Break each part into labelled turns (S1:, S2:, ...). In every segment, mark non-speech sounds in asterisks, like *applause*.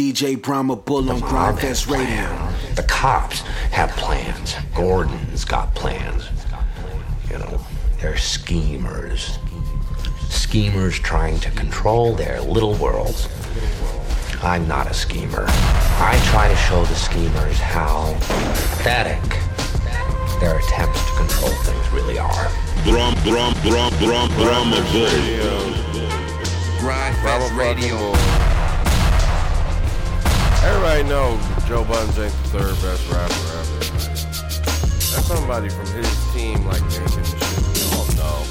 S1: DJ Brahma Bull on Gryndfest Radio.
S2: The cops have plans. Gordon's got plans. You know, they're schemers. Schemers trying to control their little worlds. I'm not a schemer. I try to show the schemers how pathetic their attempts to control things really are.
S3: Drum, drum, drum, drum, drum,
S4: Gryndfest Radio. Everybody knows Joe Buttons ain't the third best rapper ever. That's somebody from his team like making the shit we all know.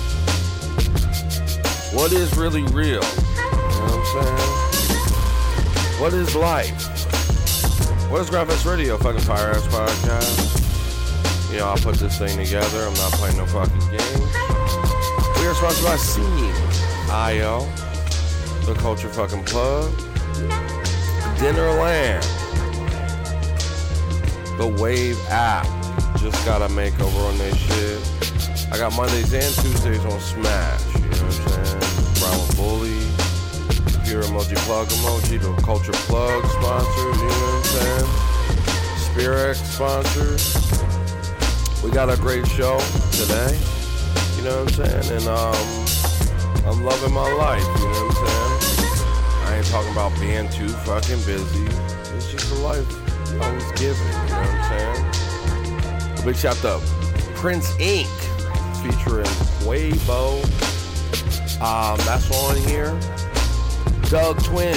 S4: What is really real? You know what I'm saying? What is life? What is Graphics Radio? Fucking Fire Ass Podcast. You know, I'll put this thing together. I'm not playing no fucking games. We are sponsored by Scene, IO, The Culture Fucking Plug, Dinnerland, The Wave app. Just got a makeover on their shit. I got Mondays and Tuesdays on Smash. You know what I'm saying? Brown Bully, Pure Emoji Plug Emoji, The Culture Plug sponsor. You know what I'm saying? Spherex sponsors. We got a great show today. You know what I'm saying? And um, I'm loving my life. You know talking about being too fucking busy. It's just the life I was given. You know what I'm saying? A big shout out to Prince Ink. featuring Quavo. Um, that's on here. Doug Twin,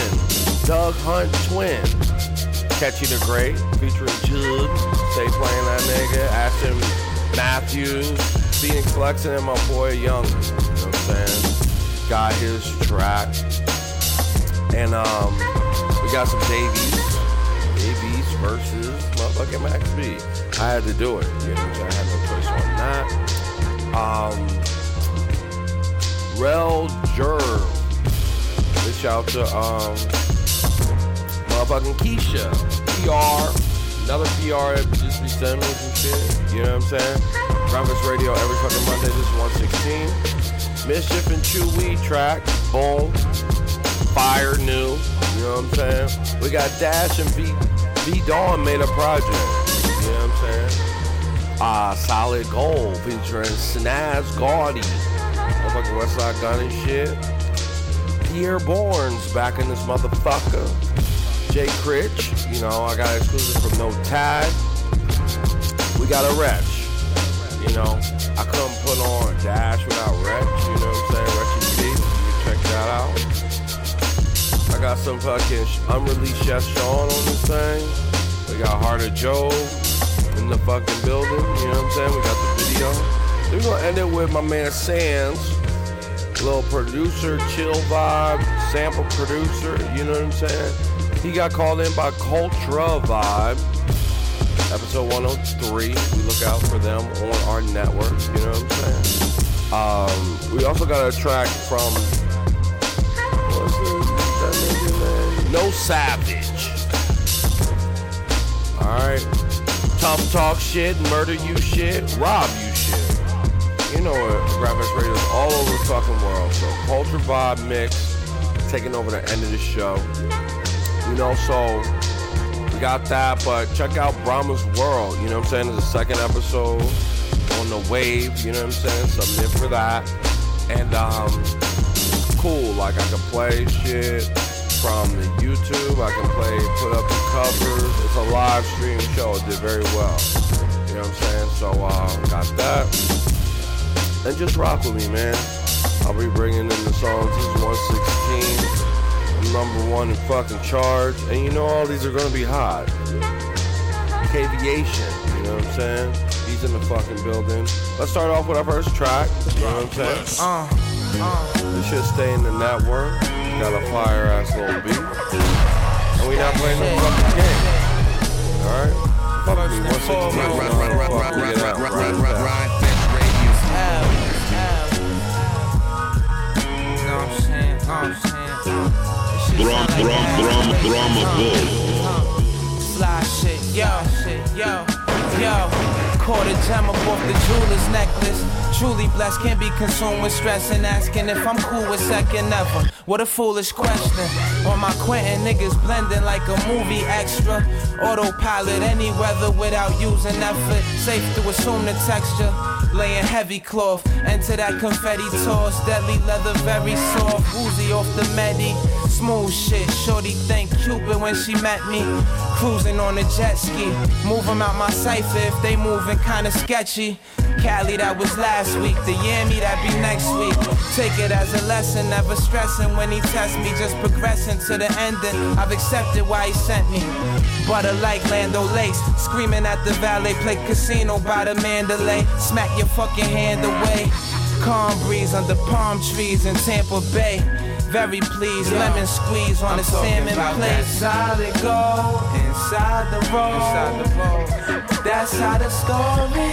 S4: Doug Hunt Twin. Catchy the Great featuring Jug. Stay playing that nigga. Ashton Matthews, Fenix Flexin, and my boy Young. You know what I'm saying? Got his track. And um, we got some Dave East. Davies versus motherfucking Max B. I had to do it. You know? I had no choice on that. Um, Rel Jerv. Big shout to um, motherfucking Keisha. PR. Another PR just be sending some shit. You know what I'm saying? Breakfast Radio every fucking Monday. This is 116. Mischief and Chewy track. Boom. Fire new. You know what I'm saying? We got Dash and V V Dawn made a project. You know what I'm saying? Uh, Solid Gold featuring Snaz Gaudy. Motherfucking Westside Gunn and shit. Pi'erre Bourne's back in this motherfucker. Jay Critch, you know, I got exclusive from No Tag. We got a Retch. You know, I couldn't put on Dash without Retch, you know what I'm saying? Retchy P. You check that out. Got some fucking unreleased Chef Sean on this thing. We got of Joe in the fucking building, you know what I'm saying? We got the video. Then we're gonna end it with my man Sands. Little producer, chill vibe, sample producer, you know what I'm saying? He got called in by Cultravibe, episode 103. We look out for them on our network, you know what I'm saying? Um, we also got a track from, No Savage. Alright. Tough talk shit, murder you shit, rob you shit. You know what? Graphics Radio all over the fucking world. So Cultravibe Mix taking over the end of the show. You know, so we got that, but check out Brahma's World. You know what I'm saying? There's a second episode on the wave. You know what I'm saying? Submit for that. And um, cool. Like I can play shit from the YouTube. I can play, put up the covers. It's a live stream show. It did very well. You know what I'm saying? So uh, got that. And just rock with me, man. I'll be bringing in the songs. This is 116. I'm number one in fucking charge. And you know all these are gonna be hot. Kvation, you know what I'm saying? He's in the fucking building. Let's start off with our first track. You know what I'm saying?
S5: Uh, uh.
S4: This should stay in the network. Got a fire ass little beat. And we not playing no fucking game. Alright? Fuck me, 116. You know how the fuck we get out. Right back.
S5: Have, have. You know what I'm saying? Know what I'm saying? This shit
S3: Drum,
S5: sound like
S3: drum, drum, drum,
S5: Uh, uh, Fly shit, yo, shit, yo, yo. Caught a gem up off the jeweler's necklace. Truly blessed, can't be consumed with stress and asking if I'm cool with second ever. What a foolish question. On my Quentin, niggas blending like a movie extra. Autopilot any weather without using effort. Safe to assume the texture. Laying heavy cloth, enter that confetti toss. Deadly leather, very soft. Woozy off the medi. Smooth shit, shorty think Cupid when she met me. Cruising on a jet ski. Move 'em out my cipher if they moving kinda sketchy. Cali, that was last week. The Yammy, that be next week. Take it as a lesson, never stressing when he tests me. Just progressing to the ending. I've accepted why he sent me. Butter like Lando Lace. Screaming at the valet, play casino by the Mandalay. Smack your fucking hand away. Calm breeze under palm trees in Tampa Bay. Very pleased, lemon squeeze on a salmon plate. Solid gold inside the road. Inside the road. That's how the story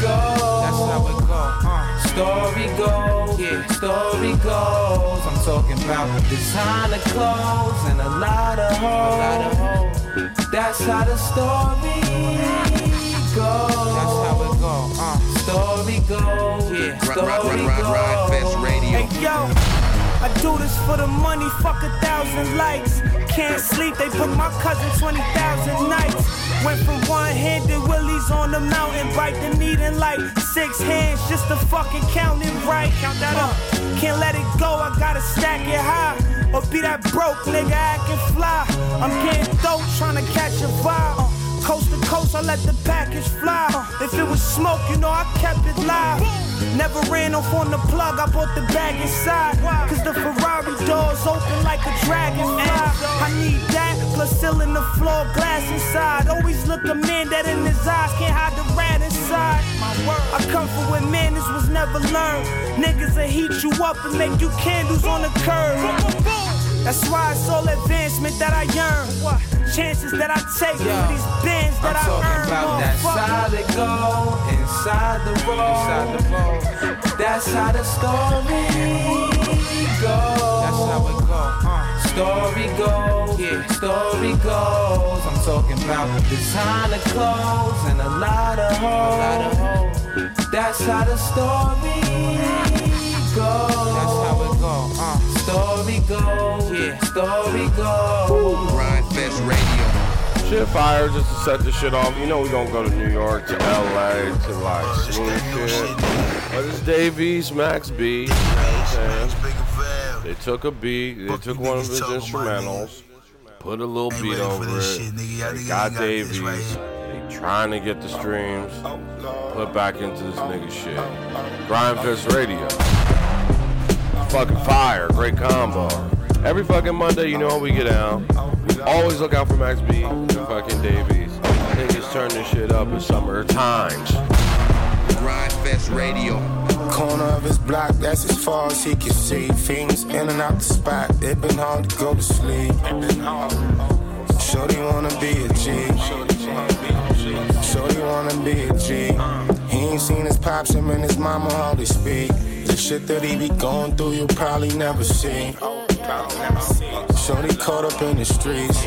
S5: goes. That's how it goes. Uh. Story goes, yeah. Story goes. I'm talking about designer clothes and a lot of hoes. A lot of hoes. That's how the story goes. That's how it goes. Uh. Story goes, yeah. Story goes.
S6: Hey yo, I do this for the money, fuck a thousand likes. Can't sleep, they put my cousin 20,000 nights. Went from one-handed willies on the mountain, bite the needle like six hands just to fucking count it right. Count that uh, up. Can't let it go, I gotta stack it high. Or be that broke nigga, I can fly. I'm getting dope, trying to catch a vibe. I let the package fly. If it was smoke, you know I kept it live. Never ran off on the plug, I bought the bag inside. Cause the Ferrari doors open like a dragonfly. I need that, plus ceiling the floor, glass inside. Always look a man that in his eyes can't hide the rat inside. I come from where manners was never learned. Niggas will heat you up and make you candles on the curb. That's why it's all advancement that I yearn. Chances that I take
S5: Yo,
S6: for these bins that
S5: I'm
S6: I
S5: talking
S6: earn.
S5: about that solid gold inside the road. Inside the road. That's how the story goes. That's how it goes. Uh. Story goes, yeah. Story goes. I'm talking about designer clothes and a lot of hoes. A lot of hoes. That's how the story goes. That's how it goes. Uh. Story goes, yeah. Story goes.
S3: Gryndfest Radio.
S4: Shit fire just to set the shit off. You know we gonna go to New York, to LA, to like smooth shit. But it's Dave East, Max B. You know what I'm saying? They took a beat, they took one of his instrumentals, put a little beat over it. They got Dave East. They trying to get the streams, put back into this nigga shit. Gryndfest Radio. Fucking fire, great combo. Every fucking Monday, you know how we get down. Always look out for Max B and fucking Dave East. Niggas turn this shit up in summer times.
S3: Gryndfest Radio.
S7: Corner of his block, that's as far as he can see. Fiends in and out the spot, it been hard to go to sleep. Shorty wanna be a G. Shorty wanna be a G. He ain't seen his pops, him and his mama hardly speak. The shit that he be going through, you'll oh, probably never see. Shorty caught up in the streets.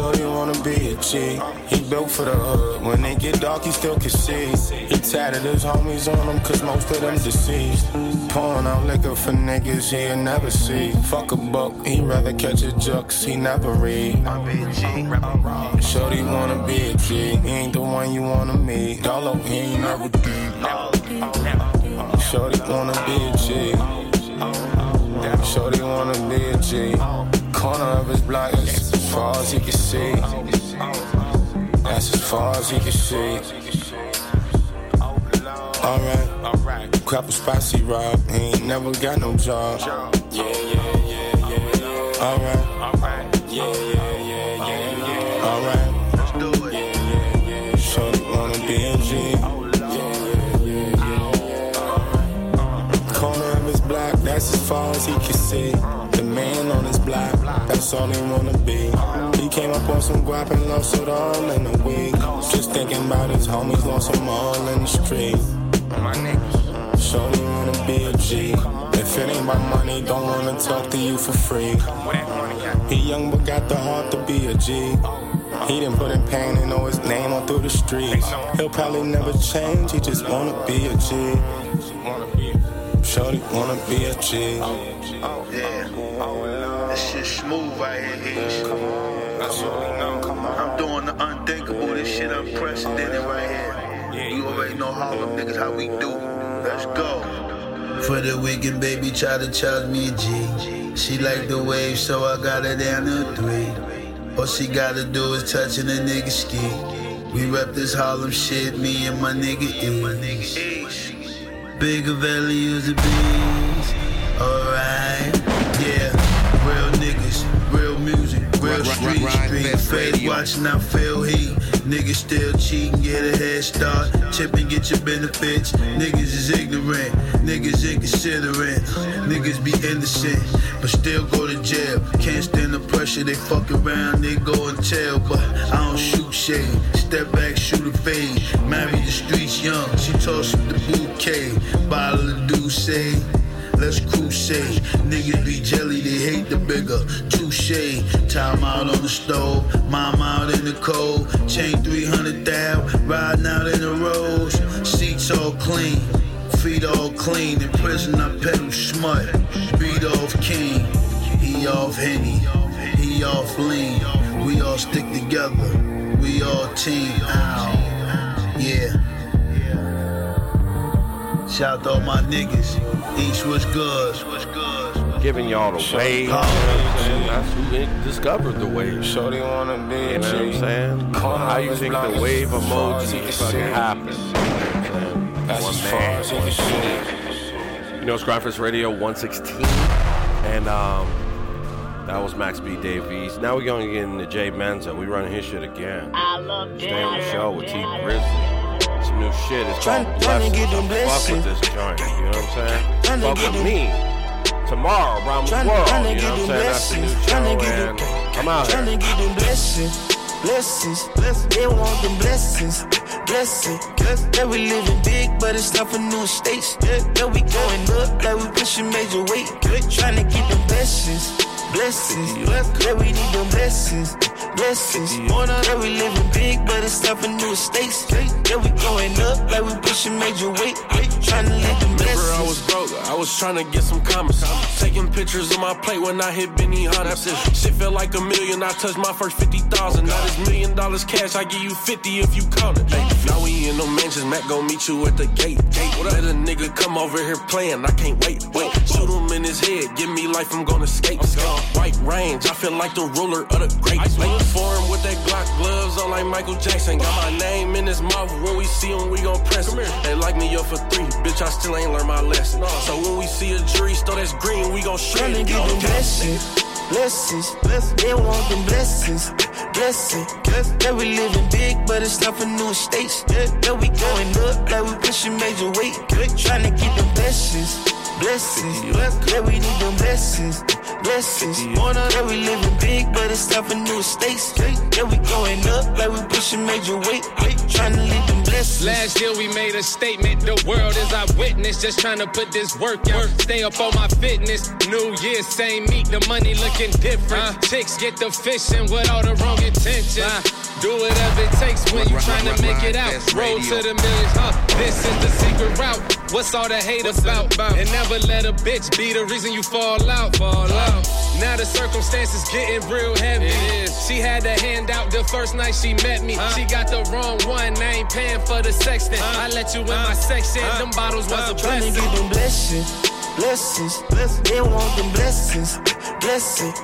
S7: Shorty wanna be a G. He built for the hood. When they get dark, he still can see. He tatted his homies on him, cause most of them deceased. Pouring out liquor for niggas he'll never see. Fuck a buck, he rather catch a jux, he never read. Shorty wanna be a G. He ain't the one you wanna meet. Dollar, he ain't never did. Shorty wanna be a G. Shorty wanna be a G. Corner of his block is as far as he can see. That's as far as he can see. Alright, couple he robbed. He ain't never got no job. Yeah, yeah, yeah, yeah. Alright, yeah, yeah, yeah, yeah, yeah. Alright, let's do it. Yeah, yeah, yeah. G. Yeah, yeah, yeah, yeah. Corner of his block, that's as far as he can see. The man on his block, that's all he wanna be. He came up on some guap and lost it all in a week. Just thinking about his homies, lost them all in the street. My niggas, shorty wanna be a G. If it ain't about money, don't wanna talk to you for free. He young but got the heart to be a G. He didn't put in pain and know his name on through the streets. He'll probably never change, he just wanna be a G. Shorty wanna be a G.
S8: Oh, yeah. This shit smooth right here. Heesh. I'm doing the unthinkable. This shit unprecedented right here. You already know Harlem niggas how we do. Let's go. For the weekend, baby, try to charge me a G. She like the wave, so I got her down to three. All she gotta do is touching a nigga ski. We rep this Harlem shit, me and my nigga E. Bigger values of bees. Alright, yeah. Real street street. Feds watching, I feel heat. Niggas still cheating, get a head start. Chip and get your benefits. Niggas is ignorant, niggas inconsiderate. Niggas be innocent, but still go to jail. Can't stand the pressure, they fuck around, they go and tell. But I don't shoot shade. Step back, shoot a fade. Married the streets young, she tossed the bouquet. Bottle of Douce. Let's crusade. Niggas be jelly, they hate the bigger. Touche. Time out on the stove. Mom out in the cold. Chain 300 thou. Riding out in the roads. Seats all clean. Feet all clean. In prison, I pedal smut. Beat off king. He off Henny. He off lean. We all stick together. We all team. Ow. Yeah. Shout out to all my niggas. East was good. Was good.
S4: Giving y'all the wave. You know what I'm saying? That's who in- discovered the wave.
S7: Shorty wanna be
S4: You
S7: a
S4: know what I'm
S7: G.
S4: saying? How you think the wave emoji fucking happened?
S7: That's
S4: One
S7: as far
S4: man,
S7: as he
S4: one
S7: can
S4: shit.
S7: shoot.
S4: You know, it's Gryndfest Radio 116. And um, that was Max B. Dave East. Now we're going to get into Jae Mansa. We running his shit again. I love Stay on the show with Tee Grizzley. Some new shit. It's called
S9: Tryna- tryna get them
S4: Blessings. Fuck with this joint. You know what I'm saying? Fuck with
S9: them-
S4: me. Tomorrow, around the world. You know what I'm saying? That's the new
S9: blessings.
S4: show. And I'm out here.
S9: get them blessings, blessings. They want them blessings, blessings. That we living big, but it's not for new estates. That we going up, like we pushing major weight. Tryna get them blessings, blessings. That we need them blessings, blessings. That we living big, but it's not for new estates. That we going up, like we pushing major weight. Tryna live them
S10: Remember I was broke, I was trying to get some commas. Taking pictures of my plate when I hit Benny Hunter. Shit felt like a million, I touched my first 50,000. Now this million dollars cash, I give you 50 if you count it. Ay, now we in the mansions, Mac gon' meet you at the gate. gate. Let a nigga come over here playing, I can't wait. Wait, shoot him in his head, give me life, I'm gonna skate. White range, I feel like the ruler of the great. Late foreign with that Glock gloves on like Michael Jackson. Got my name in his mouth, when we see him, we gon' press him. They like me up for three, bitch, I still ain't learned my lesson. So when we see a jury store that's green, we gon' shred
S9: Tryna
S10: it.
S9: get them blessings, blessings. They want them blessings, blessings. That we living big, but it's not for new estates. That we going up, like we pushing major weight. Tryna get them blessings, blessings. That we need them blessings, blessings. Wanna That we living big, but it's not for new estates. That we going up, like we pushing major weight. Tryna live them
S11: Last year we made a statement, the world is our witness. Just trying to put this work out, stay up on my fitness. New year, same meat, the money looking different. Chicks get the fishing with all the wrong intentions. Do whatever it takes when you trying to make it out. Roll to the millions, huh? This is the secret route. What's all the hate about? And never let a bitch be the reason you fall out. Fall out. Now the circumstances getting real heavy. She had to hand out the first night she met me. She got the wrong one, I ain't paying for the sexting. I let you in my section, them bottles was a
S9: Tryna
S11: blessing.
S9: get them blessings, blessings. They want them blessings, blessings.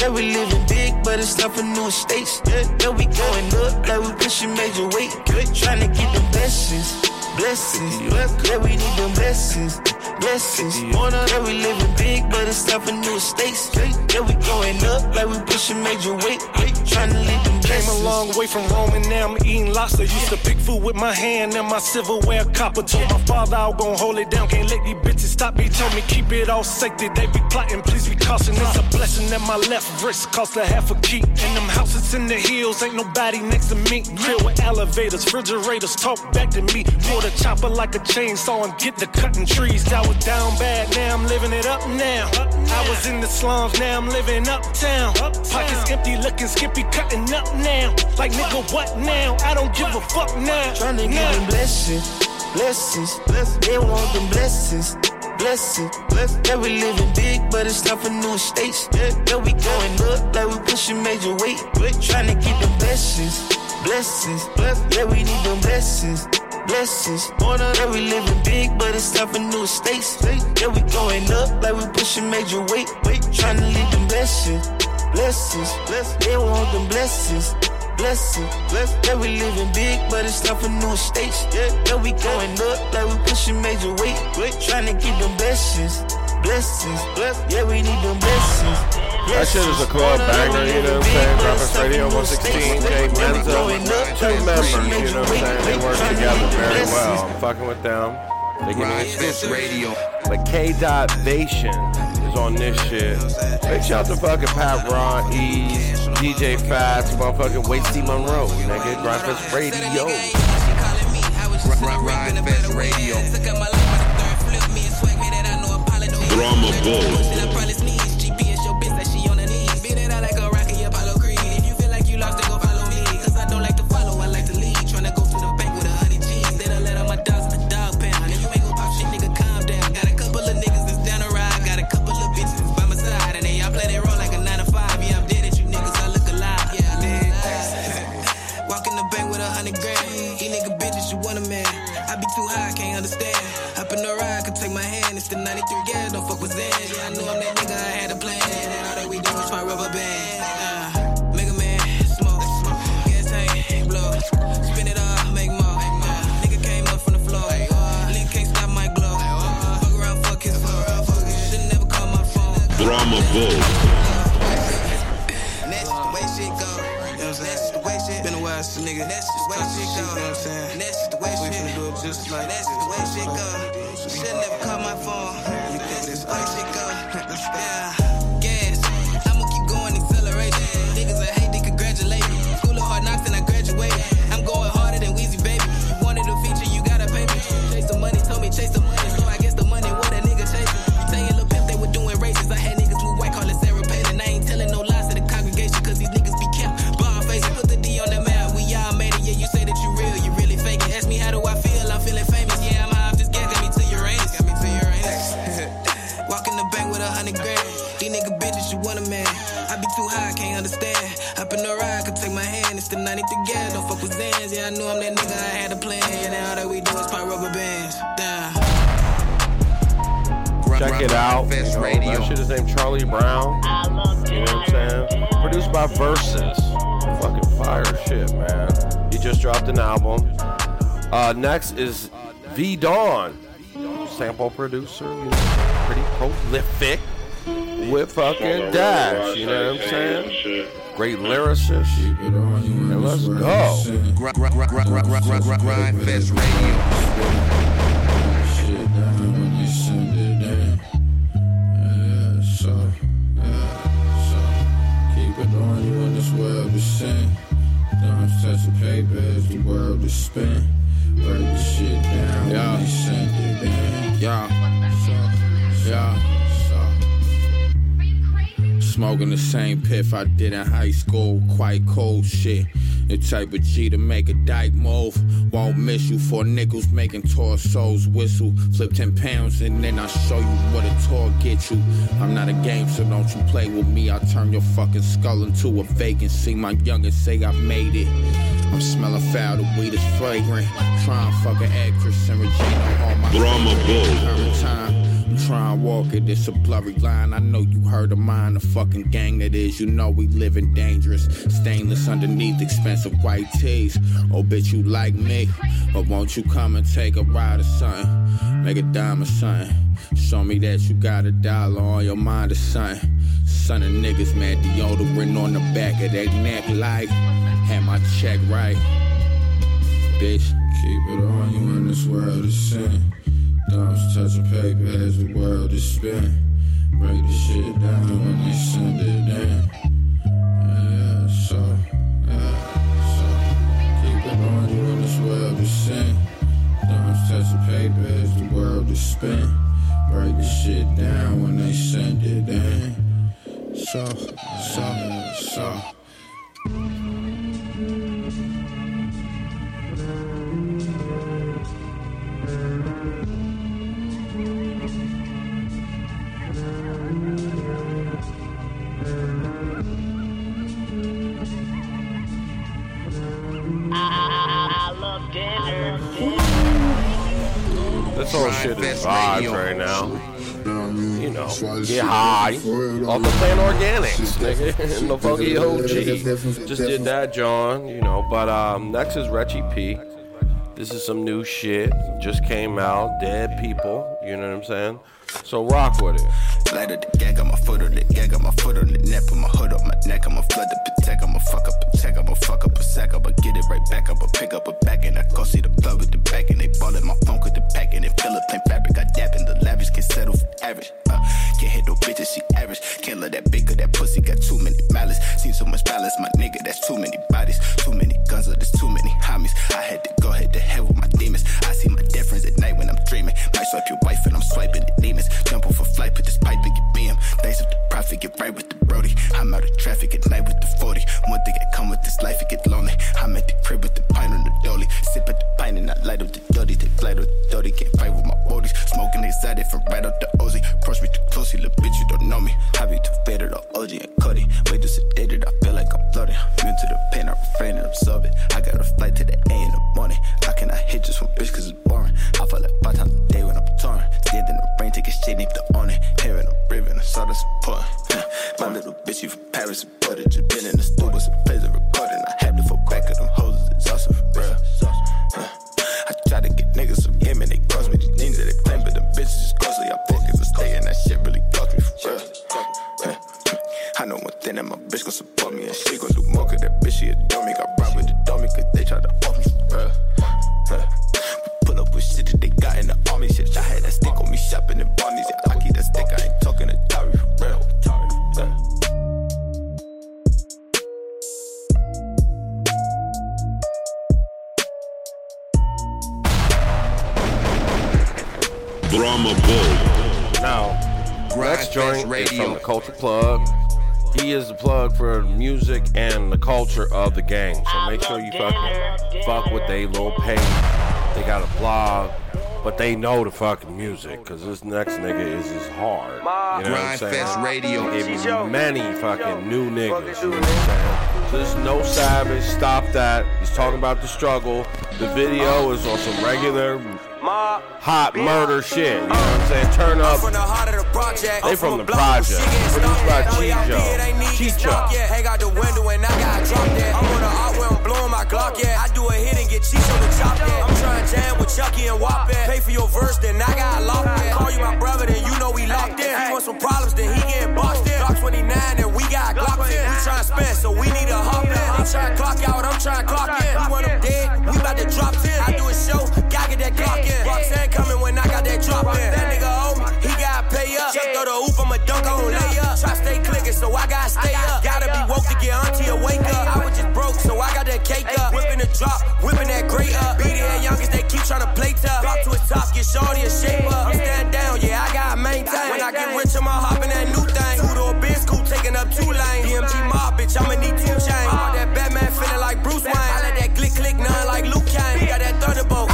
S9: That we living big, but it's not for new estates. That we going up, like we pushing major weight. Tryna get them blessings, blessings. That we need them blessings, blessings. That we living big, but it's not for new estates. Yeah, we going up, like we pushing major weight. Tryna live them
S12: Came a long way from Rome and now I'm eating lobster. Used to pick food with my hand and my silverware copper. Told my father I was gonna hold it down. Can't let these bitches stop me. Told me keep it all sacred. They be plotting, please be cautious. It's a blessing that my left wrist cost a half a key. And them houses in the hills, ain't nobody next to me. Grill with elevators, refrigerators, talk back to me. Pull the chopper like a chainsaw and get the cutting trees. I was down bad, now I'm living it up now. I was in the slums, now I'm living uptown. Pockets empty, looking skippy, cutting up now. Like nigga, what now? I don't give a fuck now.
S9: Tryna
S12: Nah.
S9: get them blessings, blessings, They want them blessings, blessings, Yeah, we living big, but it's time for new estates. Yeah, we going up like we pushing major weight. Tryna get them blessings, blessings, Yeah, we need them blessings. Blessings, yeah, we living big, but it's time for new estates. Yeah, we going up like we pushing major weight. Wait to lead them blessings, blessings, bless, They want them blessings, blessings. Yeah, we living big, but it's time for new estates. Yeah, we going up like we pushing major weight. Wait to get them blessings, blessings. Yeah, we need them blessings.
S4: That shit is a club banger, you know what I'm saying? Breakfast Radio 116, Jae Mansa, two members, you know what I'm saying? They work together very well. I'm fucking with them. They give me
S3: This radio.
S4: But K. Dot Vation is on this shit. Big shout to fucking Pat Ron, Ease, DJ Fats, motherfucking Wasty Monroe, nigga. Gryndfest Radio.
S3: Gryndfest Radio.
S13: Brahma Bull.
S14: Just like That's the way shit go. You should never call my phone. That's *laughs* the way shit go. Yeah.
S4: Out. You know, that shit is named Charlie Brown. You know what I'm saying? Produced by Versus. Fucking fire shit, man. He just dropped an album. Uh, next is V Dawn. Sample producer, you know, pretty prolific with fucking Dash. You know what I'm saying? Great lyricist. And let's go.
S3: Gryndfest Radio.
S15: Touching paper as the world is spin. Break the shit down
S16: Yeah.
S15: send it in.
S16: Yeah. Yeah. Smoking the same piff I did in high school, quite cold shit. The type of G to make a dyke move. Won't miss you for nickels making torsos whistle. Flip 10 pounds and then I show you what a tour get you. I'm not a game, so don't you play with me. I'll turn your fucking skull into a vacancy. My youngest say I've made it. I'm smelling foul, the weed is fragrant. Try and fuck an actress and Regina on my
S13: Drama Bull.
S16: I'm to walk it, it's a blurry line. I know you heard of mine, the fucking gang that is. You know we living dangerous. Stainless underneath expensive white tees. Oh, bitch, you like me? Or won't you come and take a ride or something? Make a dime or something. Show me that you got a dollar on your mind or something. Son of niggas, man, deodorant on the back of that neck, like, had my check right. Bitch.
S15: Keep it on you in this world of sin. Thumbs touching paper as the world is spin. Break the shit down when they send it in. You
S4: know, get high off the plant organics, nigga. and the funky OG. Just did that, John. You know, but um, next is Reggie P. This is some new shit. Just came out. Dead people. You know what I'm saying? So rock with it.
S17: On my foot on the gag on my foot on neck, put my hood up my neck, I'ma flood the protect, I'ma fuck up a check, I'ma fuck up a sack, I'ma get it right back, I'ma pick up a back, and I go see the plug with the back, and they ball in my phone with the pack, and it fill up plain fabric, I dab in the lavish, can settle for average. Uh, can't hit no bitches, she average. Can't let that big, 'cause that pussy got too many malice. Seen so much balance, my nigga, that's too many bodies, too many guns, or there's too many homies. I had to go head to hell with my demons. I see my difference at night when I'm dreaming. Might swipe your wife and I'm swiping the demons. Jump off a flight, put this pipe in your beam. Thanks with the profit, get right with the Brody. I'm out of traffic at night with the 40. One thing that come with this life, it get lonely. I'm at the crib with the pint on the dolly. Sip at the pint and I light up the dirty. Take flight of the dirty, can't fight with my bodies. Smoking excited from right up the Ozy. Approach me too closely, little bitch, you don't know me. I be too faded off OG and Cuddy. Way too sedated, I feel like I'm floating. Immune to the pain, I refrain and absorb it. I got a flight to the A in the morning. How can I hit just one bitch, cause it's boring? I feel like five times a day torn. In the rain, take a shit, need the on it. Hearing I'm breathing, I saw this important. My little bitch, you from Paris, imported. Just been in the studio, some plays a recording. I had to fall back of them hoes, it's awesome for. I try to get niggas some game and they cost me these things that they claim, but them bitches is costly. I and stay and that shit really cost me for real. I know one thing that my bitch gon' support me and she gon' do more cause that bitch she adore me. Got robbed with the dummy cause they tried to off me for. Got in the army shit. I had that stick on me shopping in Barney's. Yeah, I keep that stick, I ain't talking to Tari for real. Yeah.
S13: Brahma Bull.
S4: Now, next joint is
S3: Radio.
S4: from the Culture Plug. He is the plug for music and the culture of the gang. So make sure you fucking fuck with they little page. They got a blog, but they know the fucking music because this next nigga is as hard. You know what I'm saying?
S3: Gryndfest Radio.
S4: Gave me many fucking new niggas. You know what I'm saying? So there's no savage. Stop that. He's talking about the struggle. The video uh. is on some regular hot murder shit. You know uh. what I'm saying? Turn up.
S18: From the heart of the project.
S4: They from the project. Produced by Chicho. Chicho.
S18: Hang out the window and I got dropped there. Glock, yeah. I do a hit and get cheese on the chop, yeah. I'm trying jam with Chucky and Wop, yeah. Pay for your verse, then I got locked, yeah. Call you my brother, then you know we locked in. He want some problems, then he getting boxed in. Glock 29 and we got Glock in. We trying to spend, so we need a hop in. They trying to clock out, I'm trying to clock in. You want them dead, we about to drop 10. I do a show, gotta get that Glock in. Roxanne coming when I got that drop in. That nigga owe me, Just throw the hoop, I'ma dunk on lay up. Try stay clicking, so I gotta stay up. Gotta be woke to get auntie a wake up. I was just broke, so I got that cake up. Whipping the drop, whipping that grate up. Beat it youngest, they keep trying to play tough. Drop to his top, get shorty a shape up. I'm stand down, yeah, I gotta maintain. When I get rich, I'ma hop in that new thing. Two door biz cool, taking up two lanes. DMG mob, bitch, I'ma need two chains. Uh-huh. I'm that Batman feeling like Bruce Wayne. I let that click click, none like Luke Kane. Got that thunderbolt,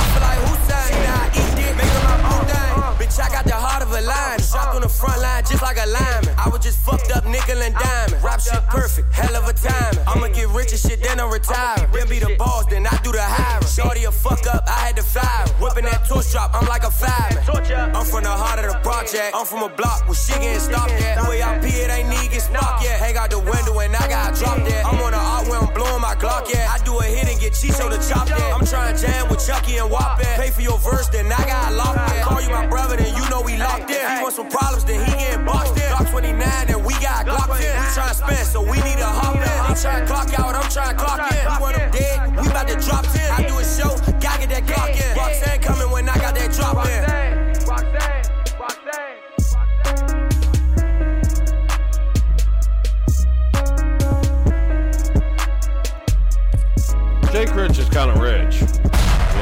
S18: front line just like a lineman. I was just fucked up nickel and diamond. Rap shit perfect, hell of a time. I'ma get rich and shit, then I'm retiring. Then be the boss, then I do the hiring. Shorty a fuck up, I had to her. Whipping that torch drop, I'm like a fireman. I'm from the heart of the project. I'm from a block where shit getting stopped at. The way I pee, it ain't need get sparked yet. Hang out the window and I got dropped there. I'm on the art where I'm blowing my Glock yeah. I do a hit and get on the chop yeah. I'm trying to jam with Chucky and yeah. Pay for your verse, then I got locked yeah. Call you my brother, then you know we locked in. He want some problems, then he getting boxed in. Glock 29 and we got Glock in. We trying to spend, so we need a hop in. They trying to clock out, I'm trying to clock in. You want them dead, we about to drop 10. I do a show, gotta get that Glock in. Roxanne coming when I got that drop in.
S4: Jay Critch is kind of rich. You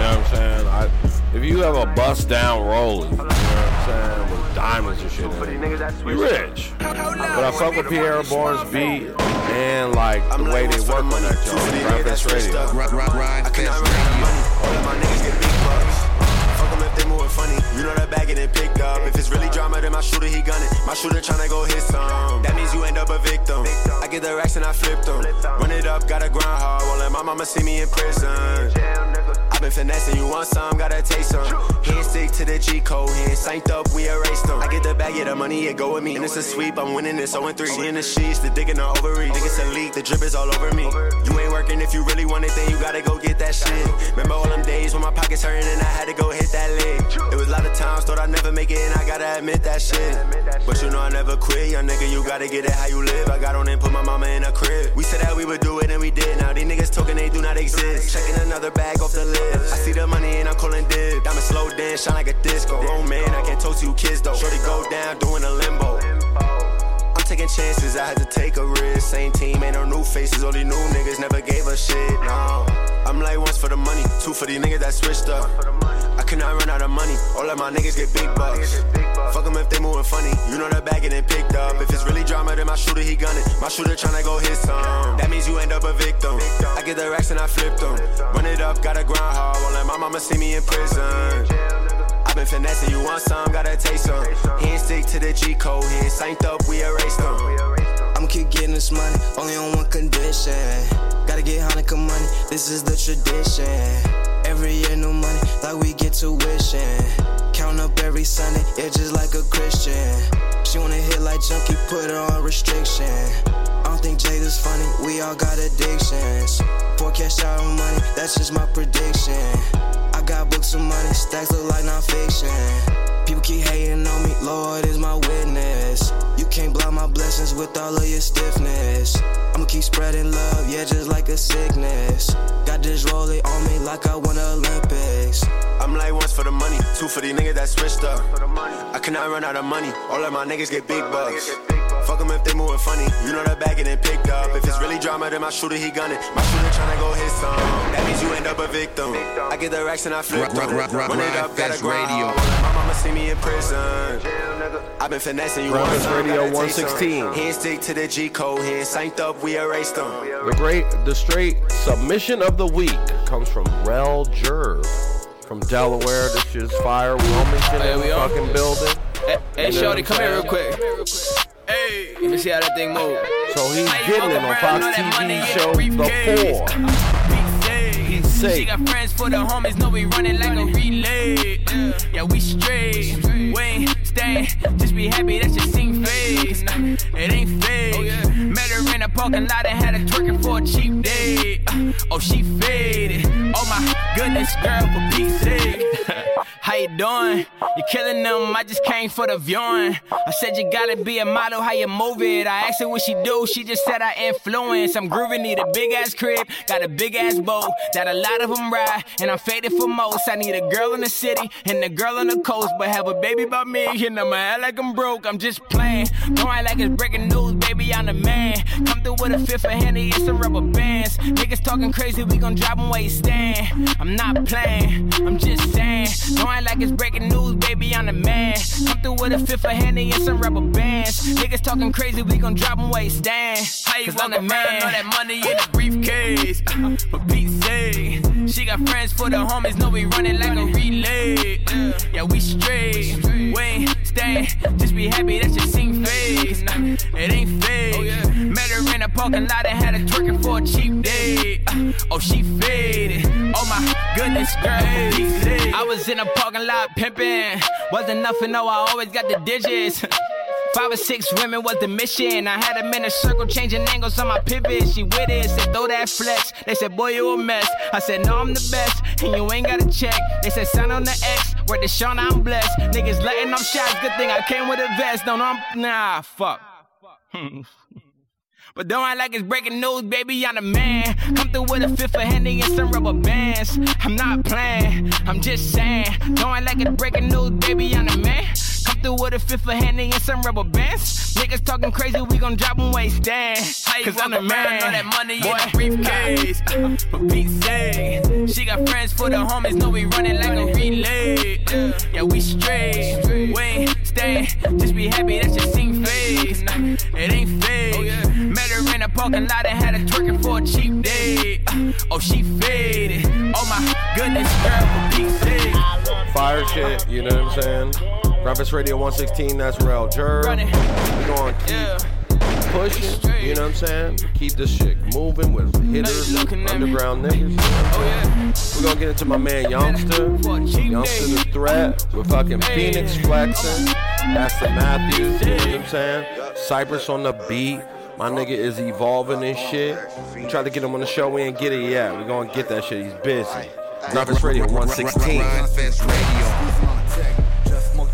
S4: know what I'm saying? I, if you have a bust down rolling, you know what I'm saying, with diamonds and shit in it, you rich. But I fuck with Pi'erre Bourne's beat, and and like the way they work on that joint. Rap Fest Radio.
S18: I cannot run out of money. All of my niggas get big bucks. Fuck 'em if they moving funny. You know that bag getting picked up. If it's really drama, then my shooter he gunning. My shooter tryna go hit some. That means you end up a victim. I get the racks and I flip them. Run it up, gotta grind hard. Won't let my mama see me in prison. I've been finessing, you want some, gotta taste some. He ain't stick to the G code, he ain't synced up, we erased them. I get the bag, yeah, the money, it go with me. And it's a sweep, I'm winning this 0 3. She in the sheets, the dick in the ovary. Think it's a leak, the drip is all over me. You ain't working if you really want it, then you gotta go get that shit. Remember all them days when my pockets hurting and I had to go hit that lick. It was lot of times, thought I'd never make it, and I gotta admit that shit. But you know I never quit, young nigga, you gotta get it how you live. I got on and put my mama in a crib. We said that we would do it, and we did. Now these niggas talking, they do not exist. Checking another bag off the list. I see the money and I'm calling dib. Diamond slow dance, shine like a disco. Grown man, I can't talk to you kids though. Shorty go down, doing a limbo. Taking chances, I had to take a risk. Same team, ain't no new faces. only new niggas never gave a shit, no. I'm like once for the money, two for these niggas that switched up. I cannot run out of money, all of my niggas get big bucks. Fuck 'em if they moving funny, you know that bag getting picked up. If it's really drama, then my shooter he gunning. My shooter tryna go hit some. That means you end up a victim. I get the racks and I flip them. Run it up, gotta grind hard, won't let my mama see me in prison. Been finessing, you want some, gotta taste some. He stick to the G code, he ain't up, we erased them.
S9: I'ma keep getting this money, only on one condition. Gotta get Hanukkah money, this is the tradition. Every year, new money, like we get tuition. Count up every Sunday, yeah, just like a Christian. She wanna hit like junkie, put her on restriction. I don't think Jade is funny, we all got addictions. Forecast out on money, that's just my prediction. Got books of money, stacks look like nonfiction. People keep hating on me, Lord is my witness. You can't block my blessings with all of your stiffness. I'ma keep spreading love, yeah, just like a sickness. Got this rolling on me like I won the Olympics.
S18: I'm like once for the money, two for these niggas that switched up. I cannot run out of money, all of my niggas get big bucks. Fuck 'em if they moving funny, you know that bag getting picked up. If it's really drama, then my shooter he gunning. My shooter tryna go hit some. That means you end up a victim. I get the racks and I flip them. Run it up, gotta grind hard. My mama see me in prison. I've been finessing, you
S4: Rap
S18: want
S4: Radio
S18: gotta taste some.
S4: 116.
S18: He stick to the G code, he ain't synced up, we erased them.
S4: The great, the straight submission of the week comes from Rel Jerv from Delaware. This is fire. Wilmington
S19: Hey,
S4: in
S19: we
S4: the
S19: on?
S4: fucking building.
S19: Hey, hey
S4: You know
S19: Shorty,
S4: what
S19: come here real quick. Hey, let me see how that thing move.
S4: So he's getting it on Fox TV show The Four. He's
S20: She got friends for the homies, know we running like a relay. Yeah, we straight. We ain't staying, just be happy that you sing face. It ain't fake. Oh, Met her in a parking lot and had her twerking for a cheap date. Oh, she faded. Oh my goodness, girl, for Pete's sake. *laughs* How you doing? You're killing them. I just came for the viewing. I said you gotta be a model. How you move it? I asked her what she do. She just said I influence. I'm grooving, need a big ass crib, got a big ass boat that a lot of them ride, and I'm faded for most. I need a girl in the city and a girl on the coast, but have a baby by me. And I'ma act like I'm broke. I'm just playing. Don't act like it's breaking news, baby. I'm the man. Come through with a fifth of Henny and some rubber bands. Niggas talking crazy, we gon' drop 'em where you stand. I'm not playing, I'm just saying. Don't like it's breaking news, baby. I'm the man. Come through with a fifth of Henny and some rubber bands. Niggas talking crazy, we gon' drop 'em where you stand.
S19: How you
S20: Cause I'm
S19: walk
S20: the
S19: around,
S20: man.
S19: all that money in a briefcase.
S20: For Pete's sake, she got friends for the homies, know we running like a relay. Yeah, we straight, we ain't staying, just be happy that you sing face. It ain't fake. Oh, Met her in a parking lot and had her twerking for a cheap date. Uh, oh, she faded. Oh my goodness, girl, for Pete's sake. I was in a parking lot pimping, wasn't nothing, no, I always got the digits. *laughs* Five or six women was the mission. I had them in a circle, changing angles on my pivot. She with it, said throw that flex. They said, boy, you a mess. I said, no, I'm the best, and you ain't gotta check. They said, sign on the X, where the Sean, I'm blessed. Niggas letting off shots, good thing I came with a vest. No, no, I'm, nah, fuck. *laughs* But don't like it's breaking news, baby. I'm the man. Come through with a fifth of Henny and some rubber bands. I'm not playing, I'm just saying. Don't like it's breaking news, baby. I'm the man. Come through with a fifth of Henny and some rubber bands. Niggas talking crazy, we gon' drop 'em where you stand. Cause I'm the man.
S19: all that money in
S20: Boy.
S19: briefcase.
S20: Uh, *laughs* For Pete's sake, she got friends for the homies, know we running like a relay. Yeah, we straight, we ain't staying, just be happy that you sing face. It ain't fake. Met her in the parking lot and had her twerking for a cheap day. Uh, oh, she faded. Oh my goodness, girl, for Pete's sake.
S4: Fire shit, you know what I'm saying? Breakfast Radio 116, that's Rel Jer. We gonna keep pushing, you know what I'm saying? Keep this shit moving with hitters, underground niggas.
S20: Oh,
S4: We're gonna get into my man Youngster, Youngster the Threat, with fucking Fenix Flexin. That's the Matthews, you know what I'm saying? Cypress on the beat. My nigga is evolving and shit. We tried to get him on the show, we ain't get it yet. We're gonna get that shit, he's busy. Breakfast Radio 116.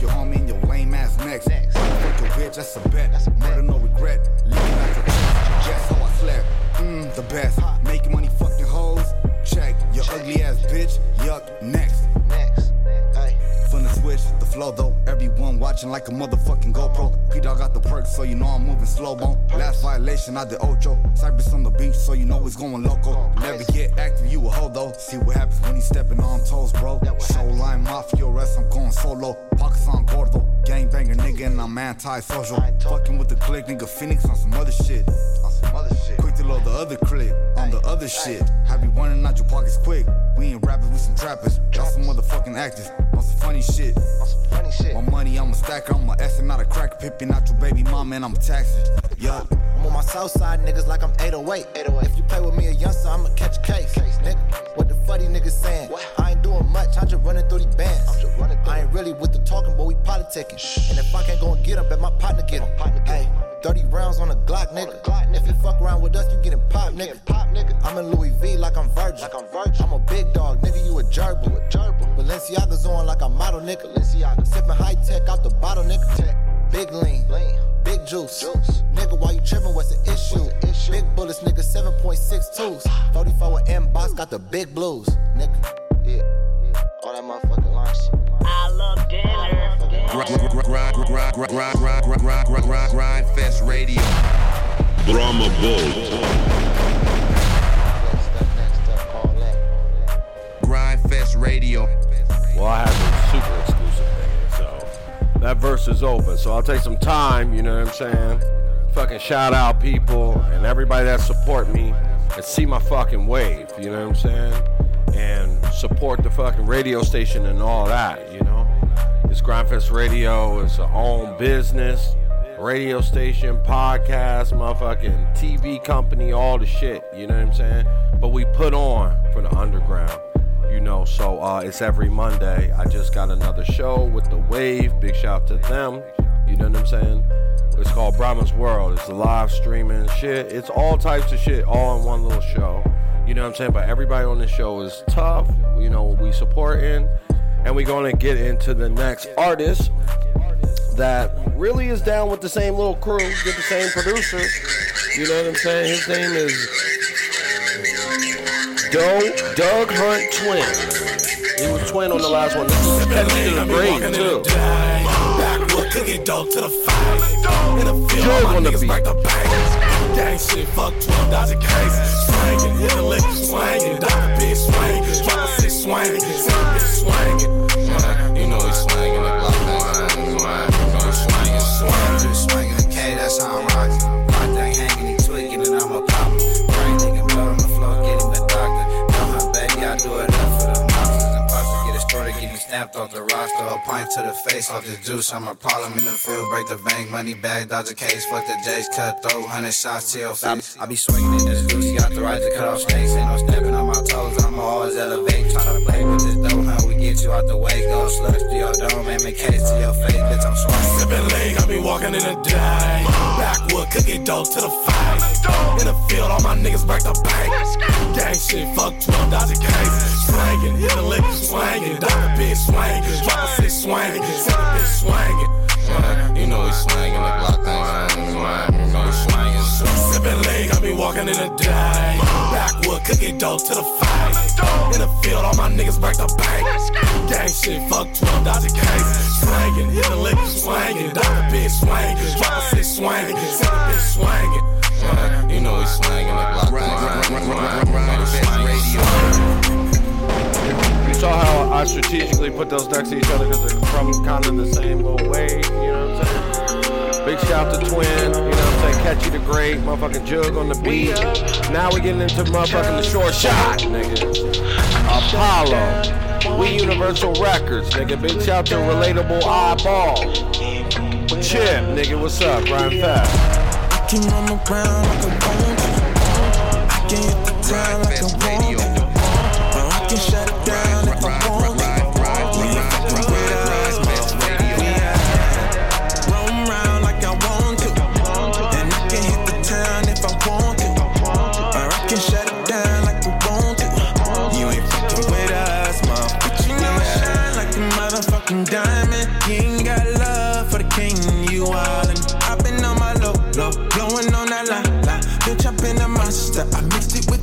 S21: Smoke your homie in your lame ass next. Fuck your bitch, that's a bet. Murder, no regret. Living out your chest. Guess how I slept. Mmm, the best. Making money, fucking hoes. Check your ugly ass bitch. Yuck, next. Next. Switch, the flow though. Everyone watching like a motherfucking GoPro. P Dog got the perks, so you know I'm moving slow mo. Last violation, I did Ocho. Cypress on the beach, so you know it's going loco. Never get active, you a hoe though. See what happens when he stepping on toes, bro. Show line mafia, rest, I'm going solo. Pockets on gordo. Gangbanger nigga, and I'm anti-social. Fucking with the click, nigga. Phoenix on some other shit. On some other shit. Quick to the other click. On the other shit. Have be running out your pockets quick? We ain't rappers, we some trappers. Y'all some motherfucking actors. On some funny shit. On some funny shit. My money, I'm a stacker. I'm a S and not a crack. Pippin' out your baby mama, and I'm taxing. Yup.
S22: I'm on my south side, niggas like I'm 808. If you play with me a youngster, I'ma catch a case. Nigga, what the niggas saying? I ain't doing much, I'm just running through these bands. i'm just runnin' i ain't really with the talking, but we politicking. And if I can't go and get him, bet my partner get him. Hey, 30 rounds on a Glock, nigga. glock If you fuck around with us, you getting pop, nigga. I'm in Louis V like I'm Virgil. I'm Virgil. I'm a big dog, nigga, you a gerbil. Balenciaga's on like a model, nigga. Sipping high tech out the bottle, nigga. Big lean, lean. big juice. juice. Nigga, why you tripping? What's the issue? What's the issue? Big bullets, nigga, 7.6 twos. 34 inbox, got the big blues, nigga. Yeah, yeah. All that motherfucking line shit. I love dinner.
S3: Grind Fest Radio.
S23: Brahma Bull.
S3: Grind Fest Radio.
S4: Well, I have a super exclusive that verse is over. So I'll take some time, you know what I'm saying? Fucking shout out people and everybody that support me and see my fucking wave, you know what I'm saying? And support the fucking radio station and all that, you know? It's Gryndfest Radio, it's a own business, radio station, podcast, motherfucking TV company, all the shit, you know what I'm saying? But we put on for the underground you know. So uh, it's every monday. I just got another show with the wave. Big shout to them. You know what i'm saying? It's called brahma's world. It's live streaming shit. It's all types of shit all in one little show. You know what i'm saying? But everybody on this show is tough. You know we supporting. And we're gonna get into the next artist that really is down with the same little crew get the same producer. You know what i'm saying? His name is Doe, Doug Hunt Twin. He was twin on the last one. That's the Great, too.
S24: Backwood cookie dough to the. In the field, the bank. Gang shit, fuck 12,000 cases. Swangin', hit a lick, swangin', swangin', drop a six, swangin', swangin'.
S25: You know swangin'. Snapped off the roster. A pint to the face off this juice. I'm a problem in the field, break the bank, money bag, dodge a case, fuck the J's, cut through, hundred shots to your face. I be swinging in this juice, got the right to cut off snakes. Ain't no stepping on my toes, I'ma always elevate. Tryna play with this dough, how We get you out the way, go slush to your dome, and make case to your face, bitch. I'm swinging.
S24: Sipping lean, I be walking in the day. Backwood cookie dope to the fight. In the field, all my niggas break the bank. Gang shit, fuck 12 Dodger case. Swinging, hit a lick, swinging. Dr. B swinging. Drop a six swinging. Seven bitch swinging.
S25: You know he's swinging the block thing. You know he's swinging.
S24: Sipping lean, I be walking in the day. Backwood cookie dope to the fight. In the field, all my niggas break the bank. Gang shit, fuck 12 Dodger case. Swinging, hit a lick, swinging. Dr. B swinging. Drop a six swinging. Seven bitch swinging.
S25: You know he's swinging the block thing. You know he's swinging.
S4: You saw how I strategically put those next to each other because they're from kind of the same little wave, you know what I'm saying? Big shout to Twin, you know what I'm saying? Catchy the Great, motherfucking Jug on the beat. Now we getting into motherfucking the short shot, nigga. Apollo. We Universal Records, nigga. Big shout to Relatable Eyeball. Chip, nigga, what's up? Ryan Fast.
S14: I can run around like I can like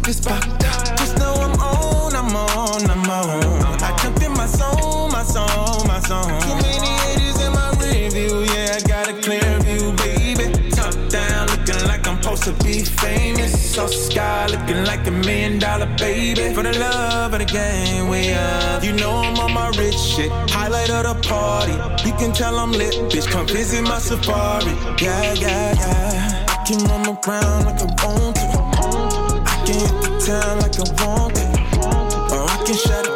S14: this vodka. Just know I'm on, I'm on, I'm on. I jumped in my zone, my zone, my zone. Too many haters in my review, yeah, I got a clear view, baby. Top down, looking like I'm supposed to be famous. So sky, looking like a million dollar baby. For the love of the game, we up. You know I'm on my rich shit. Highlight of the party. You can tell I'm lit, bitch. Come visit my safari. Yeah, yeah, yeah. I can run around like I want to. I can hit the town like I want to. Or I can shut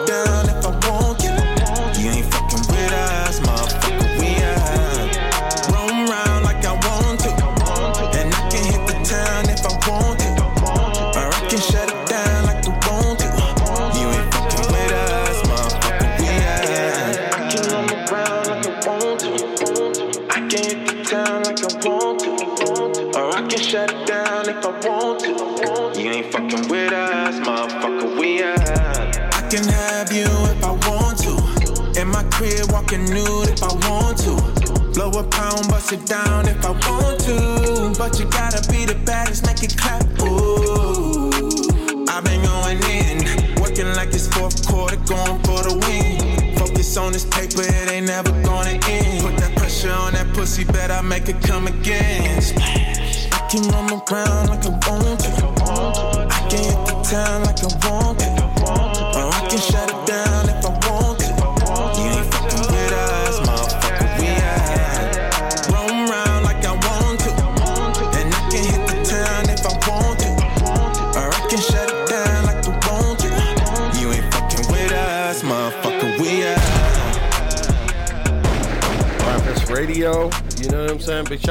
S14: a pound, bust it down if I want to. But you gotta be the baddest, make it clap. Ooh. I've been going in, working like it's fourth quarter, going for the win. Focus on this paper, it ain't never gonna end. Put that pressure on that pussy, bet I make it come again. I can run around like I want to. I can hit the town like I want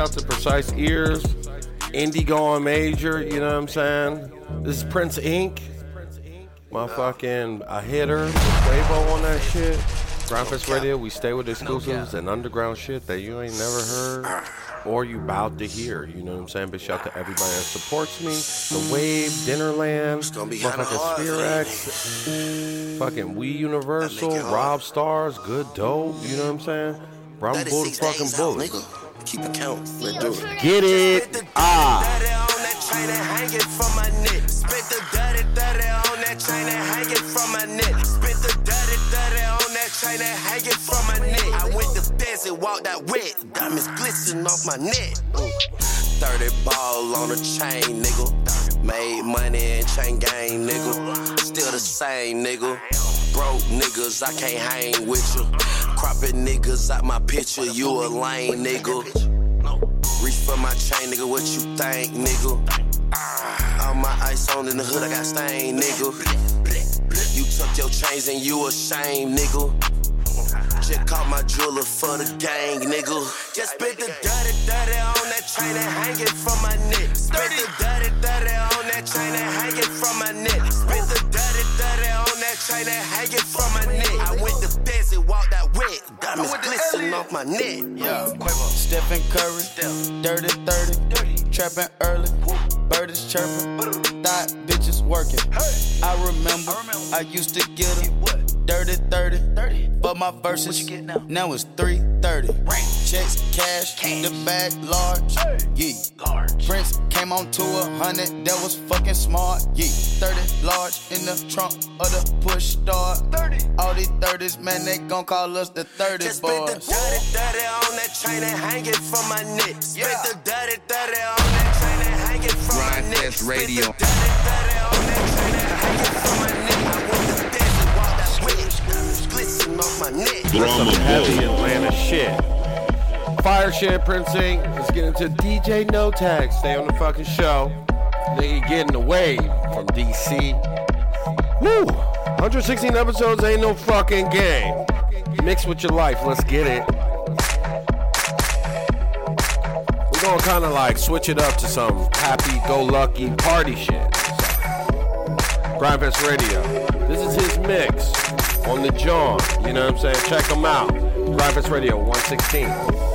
S4: what I'm saying? Big shout to Precise Ears, Indigo on Major, you know what I'm saying? This is Prince Ink. Motherfucking a hitter, Quavo on that shit. Gryndfest Radio, we stay with exclusives and underground shit that you ain't never heard or you about to hear. You know what I'm saying? Big shout to everybody that supports me. The Wave, Dinnerland, motherfucking Spherex, fucking We Universal, Rob Stars, Good Dope, you know what I'm saying? Bro, I'm bull fucking bullet.
S26: Keep account. Let's do it.
S4: Get it? Ah.
S26: chain and hanging from my neck. Spent the dirty, dirty on that chain and hanging from my neck. Spent the dirty, dirty on that chain and hanging from my neck. I went to fence and walked out wet. Diamonds glistening off my neck. Ooh. 30 ball on the chain, nigga. Made money in chain gang, nigga. Still the same, nigga. Broke niggas, I can't hang with you. Cropping niggas out my picture, you a lame nigga. Reach for my chain, nigga, what you think, nigga? Ah, all my ice on in the hood, I got stain, nigga. You took your chains and you ashamed, nigga. Just caught my jeweler for the gang, nigga. Just spit the dirty, dirty on that chain and hanging from my neck. Spit the dirty, dirty on that chain and hanging from my neck. Spit the dirty, dirty on that chain and hanging from my neck. I went to fence and walked out wet. Diamonds glistening off my neck.
S27: Yeah. Stephen Curry, dirty 30, trapping early, bird is chirping, thought working. I remember, I used to get her dirty 30, but my verses now? it's 330. Checks, cash, the bag large, yeah. Prince came on to a hundred, that was fucking smart, yeah. 30 large in the trunk of the push start. All these 30s, man, they gon' call us the 30
S26: Just spit the
S27: boys.
S26: dirty, dirty on that chain and hanging from my neck. Spit the dirty, dirty on that chain and hanging from my neck.
S3: Fest Radio.
S26: Dirty, dirty on that chain and hanging from my neck. I went to dance and walked out wet. Diamonds glistening off my neck.
S4: Some heavy Atlanta shit. Fire shit, Prince Ink. Let's get into DJ No Tag. Stay on the fucking show. Nigga getting away from DC. Woo! 116 episodes ain't no fucking game. Mix with your life. Let's get it. We're gonna kind of like switch it up to some happy-go-lucky party shit. Gryndfest Radio. This is his mix on the John. You know what I'm saying? Check him out. Gryndfest Radio 116.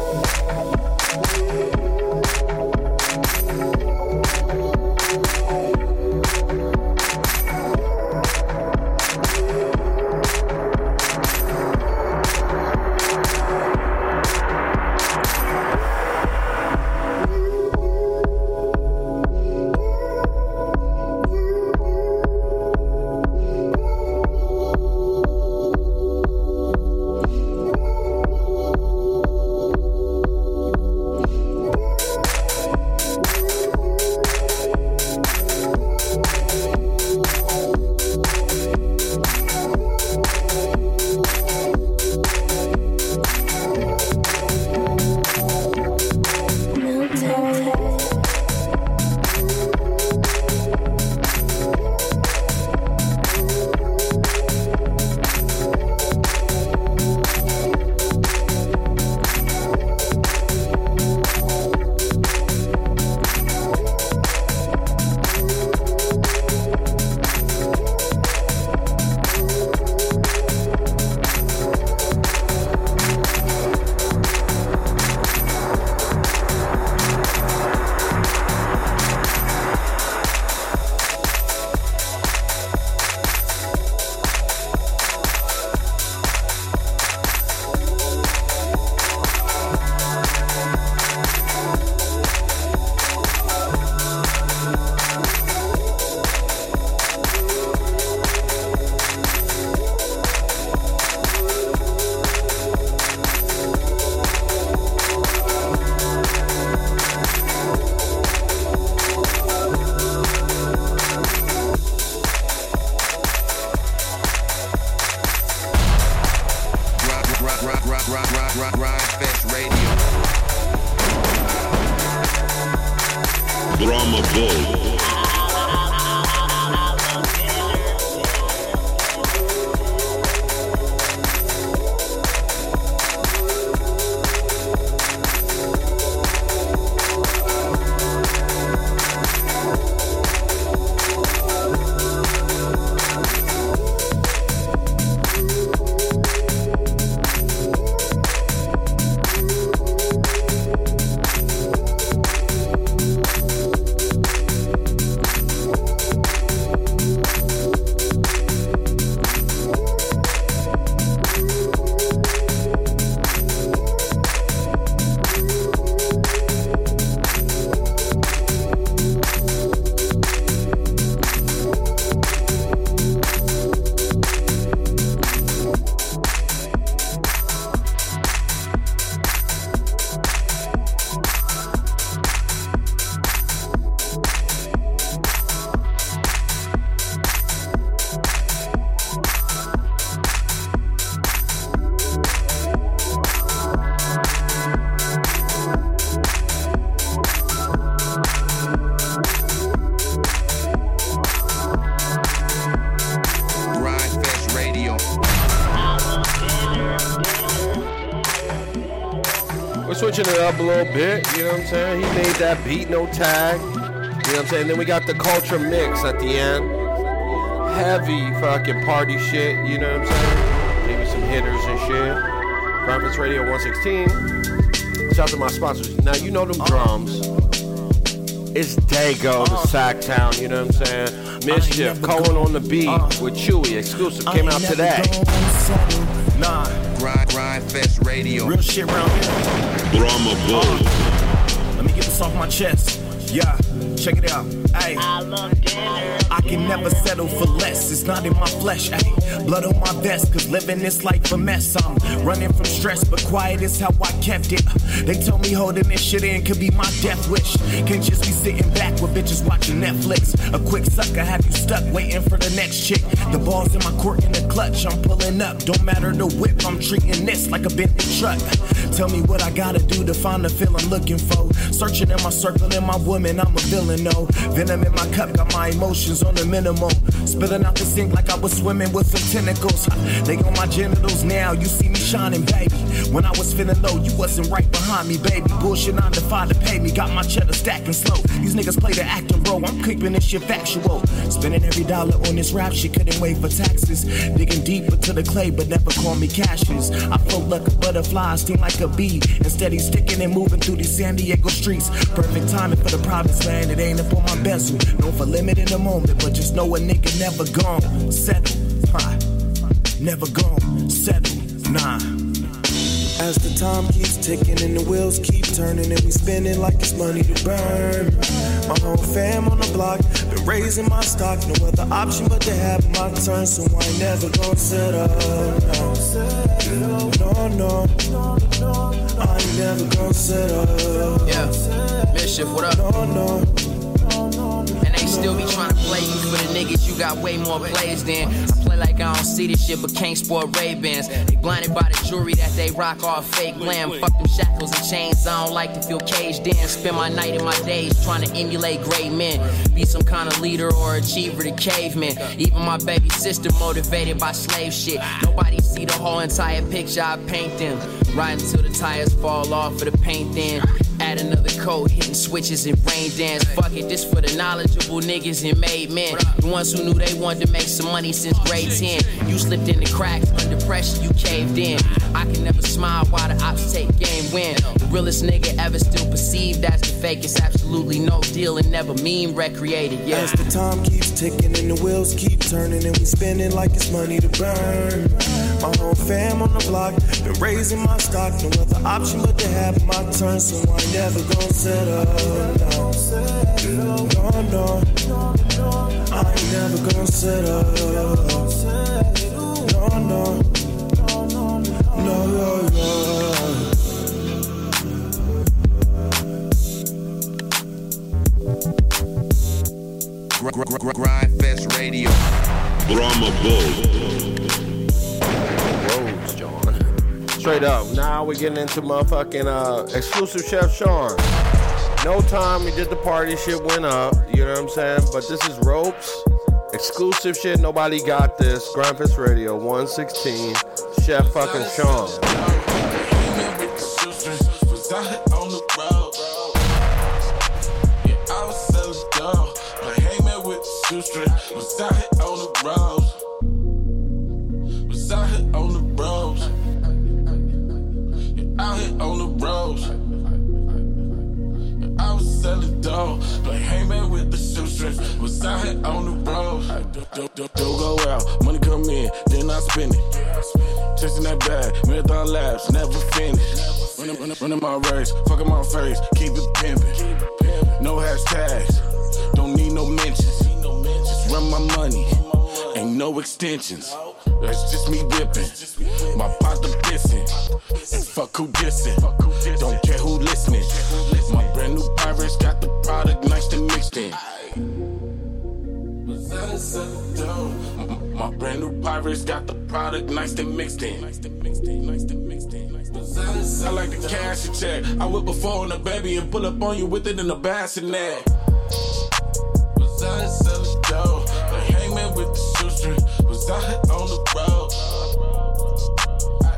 S4: Bit, you know what I'm saying? He made that beat, no tag. You know what I'm saying? Then we got the culture mix at the end. Heavy fucking party shit, you know what I'm saying? Maybe some hitters and shit. Gryndfest Radio 116. Shout out to my sponsors. Now you know them drums. It's Dago, the Sack Town, you know what I'm saying? Mischief, Cohen on the beat with Chewy, exclusive, came out today.
S3: Nah. Grind, Gryndfest Radio.
S28: Real shit round here.
S13: Brahma Bull.
S28: Uh, let me get this off my chest. Yeah, check it out. Can never settle for less. It's not in my flesh, ayy. Blood on my vest, cause living this life a mess. I'm running from stress, but quiet is how I kept it. They told me holding this shit in could be my death wish. Can't just be sitting back with bitches watching Netflix. A quick sucker have you stuck waiting for the next chick. The ball's in my court in the clutch, I'm pulling up. Don't matter the whip, I'm treating this like a Bentley truck. Tell me what I gotta do to find the feel I'm looking for. Searching in my circle, in my woman, I'm a villain, no. Venom in my cup, got my emotions on the minimum. Spilling out the sink like I was swimming with some tentacles. They on my genitals now, you see me shining, baby. When I was feeling low, you wasn't right behind me, baby. Bullshit on the to pay me, got my cheddar stacking slow. These niggas play the acting role, I'm keeping this shit factual. Spending every dollar on this rap shit, couldn't wait for taxes. Digging deeper to the clay, but never call me cashes. I float like a butterfly, sting like a bee. Instead, he's sticking and moving through these San Diego streets. Perfect timing for the promised land, it ain't up on my bezel. Known for living in the moment, but just know a nigga never gone. Settle, huh? Never gone, settle, nah. As the time keeps ticking and the wheels keep turning and we spinning like it's money to burn. My whole fam on the block been raising my stock, no other option but to have my turn, so I ain't never gonna settle. No, no, no, I ain't never gonna settle.
S20: Yeah, Mischief, what up?
S28: No, no.
S20: And they still be trying to play you for the niggas. You got way more plays than Like I don't see this shit, but can't sport Ray Bans. They blinded by the jewelry that they rock all fake glam. Fuck them shackles and chains. I don't like to feel caged in. Spend my night and my days trying to emulate great men. Be some kind of leader or achiever to cavemen. Even my baby sister motivated by slave shit. Nobody see the whole entire picture I paint them. Riding till the tires fall off for the paint then. Add another coat, hitting switches and rain dance. Fuck it, this for the knowledgeable niggas and made men. The ones who knew they wanted to make some money since grade 10. You slipped in the cracks, under pressure, you caved in. I can never smile while the ops take game win. The realest nigga ever still perceived as the fakest. Absolutely no deal and never meme recreated, yeah.
S28: As the time keeps ticking and the wheels keep turning and we spinning like it's money to burn. My whole fam on the block been raising my stock, no other option but to have my turn, so I never gonna settle. No, no, no, I ain't never gonna settle. No, no, no, no, no.
S3: Gr- gr- gr- Gryndfest Radio.
S13: Brahma Bull.
S4: Straight up. Now we're getting into motherfucking uh, exclusive Chef Sean. No time he did the party, shit went up. You know what I'm saying? But this is ropes. Exclusive shit, nobody got this. Gryndfest Radio 116. Chef fucking Sean.
S24: Was out here on the road. Yeah, I was selling dope. But hangman with the shoestring. Was out here on the road. On the road. I was selling dope. But hangman with the shoestrings. Was out here on the road. Don't, don't go out. Money come in, then I spend it. Chasing that bag, marathon laps, never finish. Running, running, running my race, fucking my face, keep it pimping. No hashtags, don't need no mentions. Just run my money, no extensions. That's just me whipping, my partner pissing. And fuck who dissing, don't care who listening. My brand new pirates got the product nice and mixed in. My brand new pirates got the product nice and mixed in. I like the cash and check. I whip before on the baby and pull up on you with it in a bassinet. Was I selling dough? With the shoestring. Was out here on the road.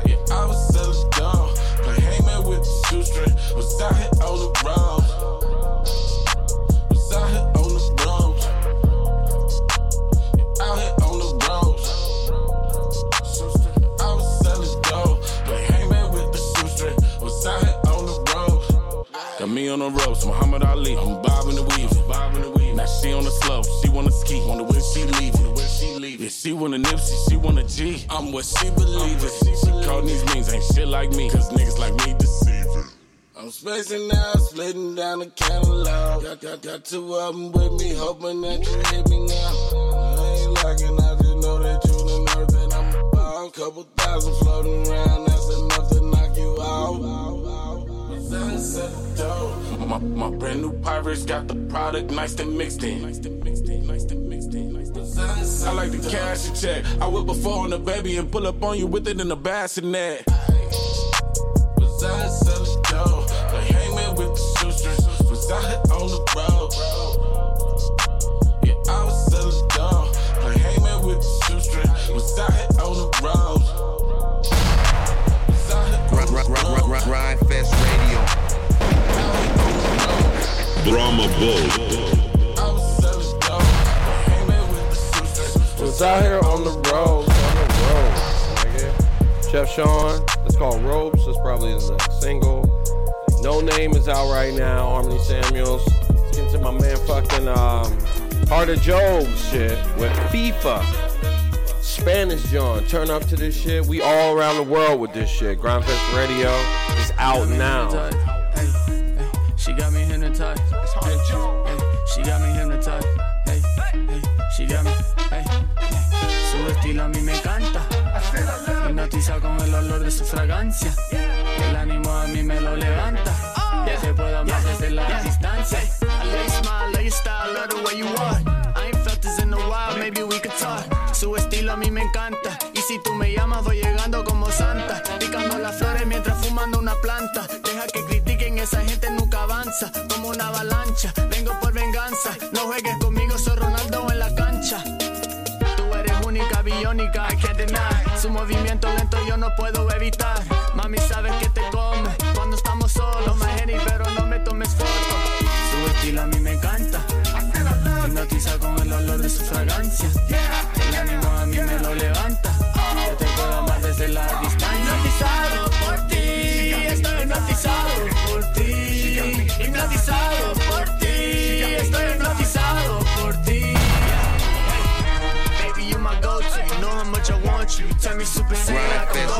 S24: Yeah, I was selling dough. The hangman with the shoestring. Was out here on the road. I'm what she believe in. She call these means ain't shit like me, cause niggas like me deceiving. I'm spacing out, splitting down the catalog. Got, got, got two of them with me, hoping that you hit me now. I ain't locking, I just know that you the nerve that I'm about. Couple thousand floating around, that's enough to knock you out. Dope. My, my brand new pirates got the product nice and mixed in. I like the cash a check. I whip before on the baby and pull up on you with it in a bassinet. Was I selling dough? They hang me with the shoestrings. Was out here on the road? Yeah, I was selling dough. They hang me with the shoestrings. Was out here on the road.
S3: Grind, grind, grind, grind, grind, grind Fest Radio.
S29: Brahma Bull.
S4: Was out here on the road, on the road. Chef Sean, it's called Ropes. It's probably his next single. No Name is out right now. Harmony Samuels. Let's get to my man fucking um, Heart of Job's shit with FIFA. Spanish John, turn up to this shit. We all around the world with this shit. Gryndfest Radio is out now.
S30: She got me hypnotized. A mí me encanta. Hipnotiza con el olor de su fragancia. El ánimo a mí me lo levanta. Ya te puedo amar desde la distancia. Smile, style, love the way you walk. I ain't felt this in a while, maybe we could talk. Su estilo a mí me encanta. Y si tú me llamas, voy llegando como santa. Picando las flores mientras fumando una planta. Deja que critiquen, esa gente nunca avanza. Como una avalancha, Su movimiento lento yo no puedo evitar. Mami, sabes que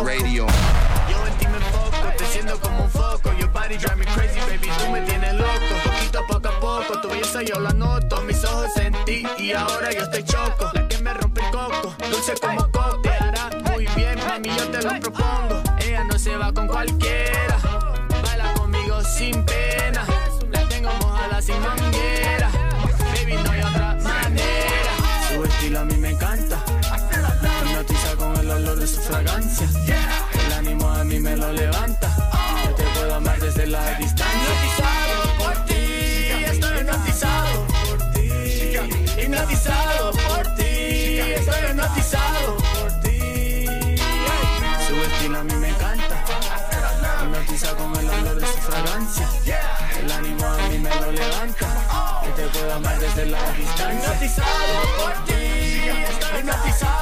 S3: Radio.
S30: Yo en ti me enfoco, te siento como un foco. Your body drive me crazy, baby, tú me tienes loco. Poquito poco a poco, tu belleza yo la noto. Mis ojos en ti y ahora yo estoy choco. La que me rompe el coco, dulce como coco. Te hará muy bien, mami, yo te lo propongo. Ella no se va con cualquiera. Baila conmigo sin pena. La tengo mojada sin manguera. Lo levanta. Te puedo amar desde la distancia. Hipnotizado por ti, estoy hipnotizado por ti. Hipnotizado por ti, estoy hipnotizado por ti. Su estilo a mí me encanta. Hipnotiza con el olor de su fragancia. El ánimo a mí me lo levanta. Yo te puedo amar desde la distancia. Hipnotizado por ti, estoy hipnotizado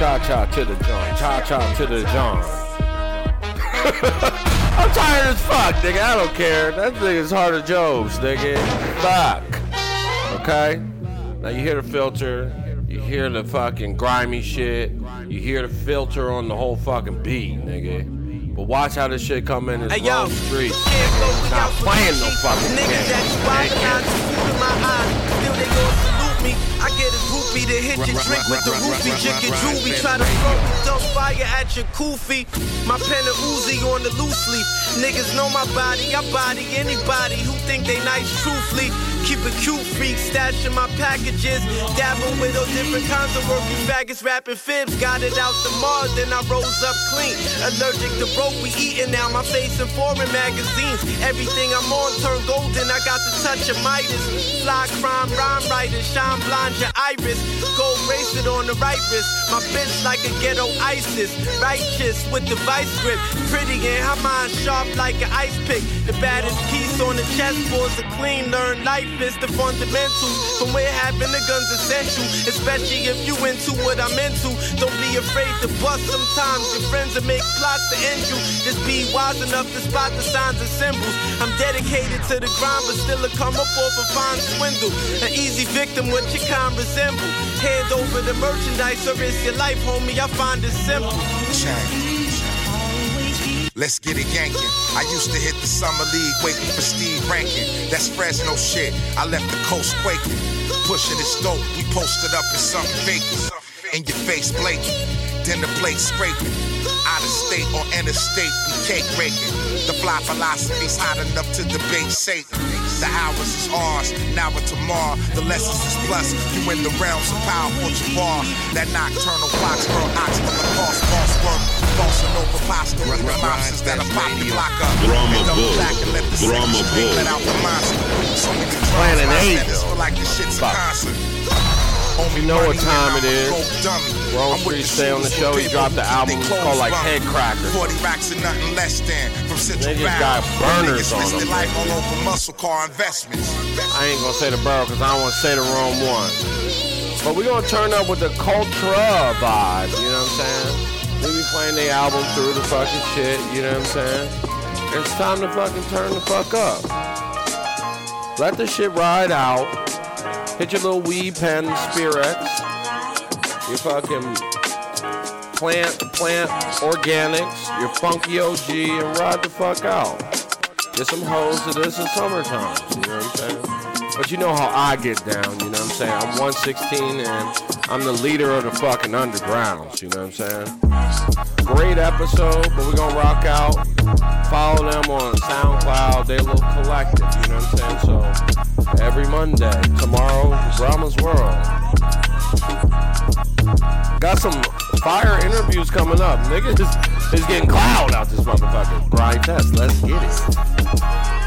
S4: cha cha to the John. Cha cha to the John. *laughs* I'm tired as fuck, nigga. I don't care. That nigga's hard of Jobs, nigga. Fuck. Okay? Now you hear the filter. You hear the fucking grimy shit. You hear the filter on the whole fucking beat, nigga. But watch how this shit come in this
S18: Hey, yo.
S4: street. Not playing no fucking
S18: Niggas that
S4: game.
S18: you recognize the food in my eyes. Still they gon' salute me. I get a groupie to hit your drink with the roofie. And juvie. Try to throw me dump fire at your koofy. My pen and Uzi on the loose leaf. Niggas know my body. I body anybody who think they nice truthfully. Keep a cute freak, stashing my packages. Dabbing with those different kinds of working faggots, rapping fibs. Got it out the mud, then I rose up clean. Allergic to broke, we eating now. My face in foreign magazines. Everything I'm on turn golden. I got the touch of Midas. Fly crime, rhyme writer, shine blind your iris. Gold bracelet on the right wrist. My bitch like a ghetto ISIS. Righteous with the vice grip. Pretty and her mind sharp like an ice pick. The baddest piece on the chessboard's a clean, learn life is the fundamentals. From where having the guns essential, especially if you into what I'm into. Don't be afraid to bust sometimes. Your friends will make plots to end you. Just be wise enough to spot the signs and symbols. I'm dedicated to the grind, but still a come up off a fine swindle. An easy victim, what your kind resemble. Hand over the merchandise or risk your life, homie. I find it simple.
S31: Let's get it yanking. I used to hit the summer league waiting for Steve Rankin. That's Fresno shit. I left the coast quaking. Pushing this dope, we posted up in something vacant. In your face blatant. Then the plate scraping. Out of state or interstate, we cake breaking. The fly philosophy's hot enough to debate Satan. The hours is ours, now or tomorrow. The lessons is plus. You in the realms of powerful Jabbar. That nocturnal fox, girl, ox from the false, false work. Bossing over pasta with the mobsters that'll pop the block up.
S13: Drama
S31: And double
S13: Bull.
S31: back and let the
S13: Drama
S31: second string
S13: Bull.
S31: let out the monster. So many drums,
S4: Planet
S31: my
S4: Eight.
S31: like this shit's a concert.
S4: You know what time it is. Rome Streetz Stay on the show. He dropped the album. It's called like. Head Crackers.
S31: 40 racks and nothing less than from Central
S4: They just got burners on them,
S31: life
S4: man.
S31: all over muscle car investments.
S4: I ain't gonna say the borough because I don't want to say the wrong one. But we're gonna turn up with the Cultravibe, you know what I'm saying? We be playing the album through the fucking shit, you know what I'm saying? It's time to fucking turn the fuck up. Let the shit ride out. Hit your little weed pen spirits. Your fucking plant, plant organics, your funky OG, and ride the fuck out. Get some hoes to this in summertime. You know what I'm saying? But you know how I get down. You know what I'm saying? I'm 116 and I'm the leader of the fucking undergrounds. You know what I'm saying? Great episode, but we're gonna rock out. Follow them on SoundCloud. They a little collective. You know what I'm saying? So every Monday, tomorrow, Brahma's World. Got some fire interviews coming up. Niggas is, is getting cloud out this motherfucker. Grind test. Let's get it.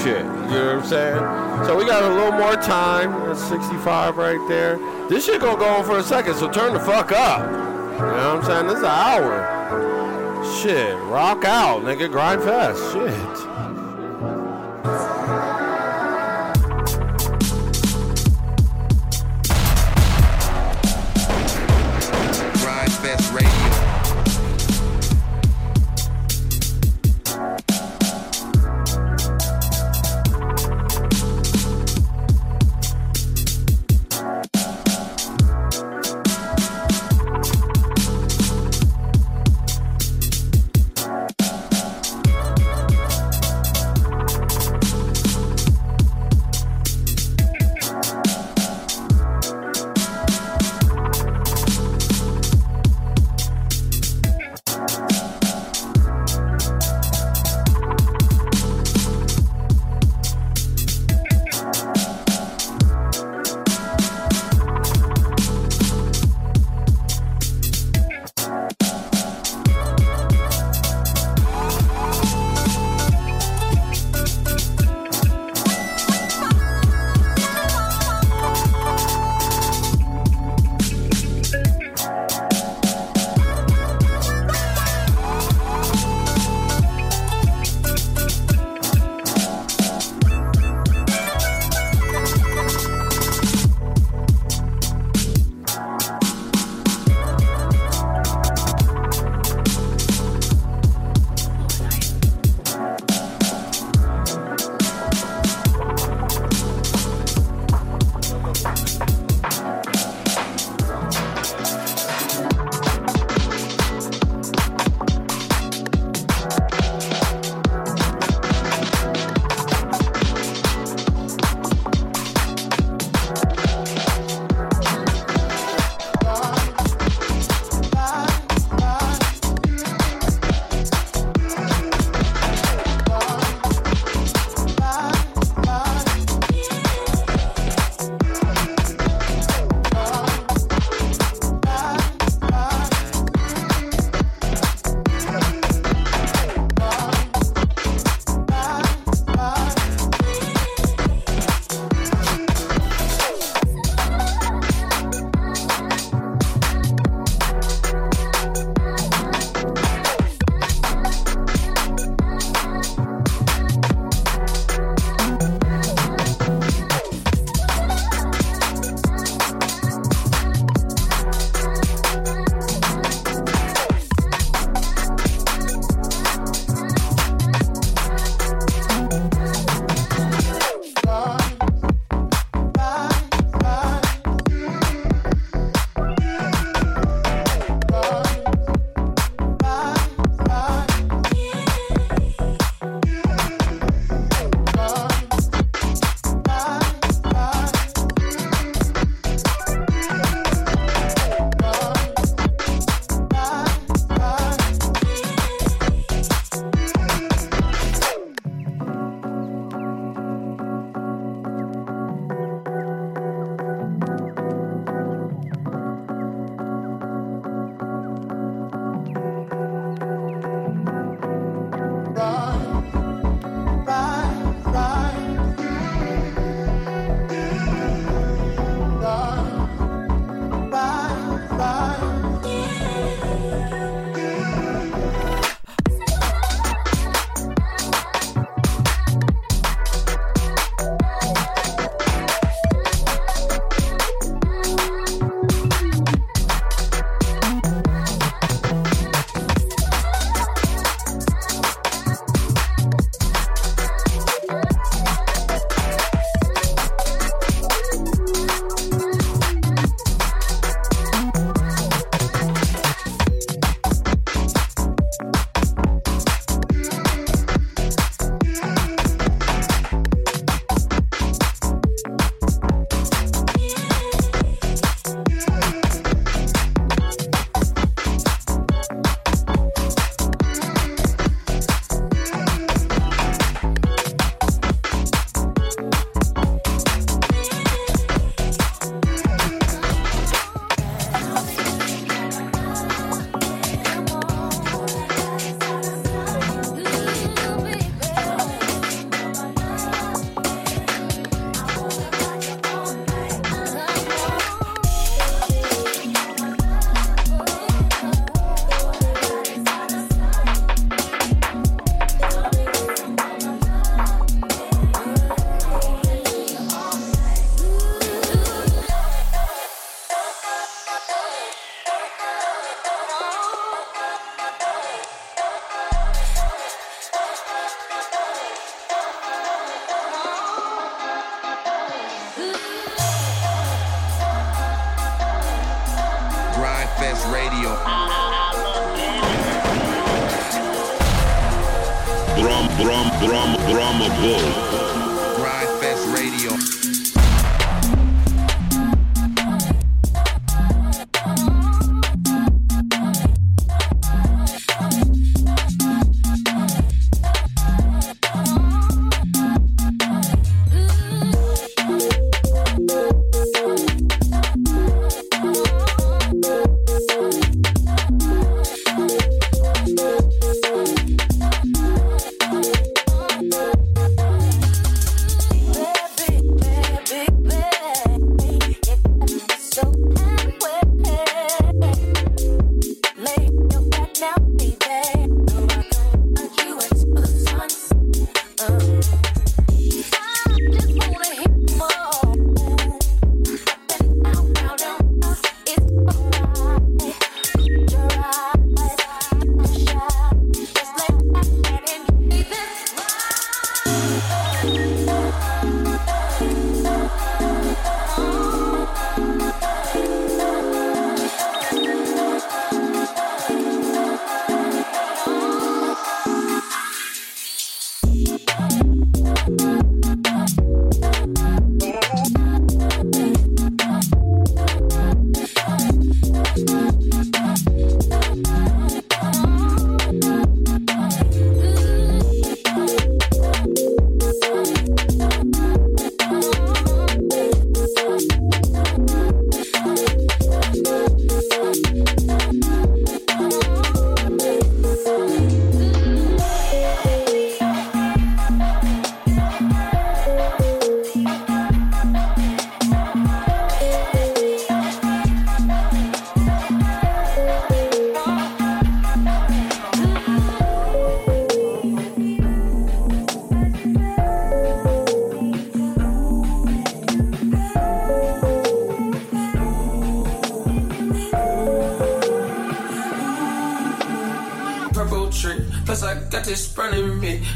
S4: Shit. You know what I'm saying? So we got a little more time. That's 65 right there. This shit gonna go on for a second, so turn the fuck up. You know what I'm saying? This is an hour. Shit, rock out, nigga. Gryndfest. Shit.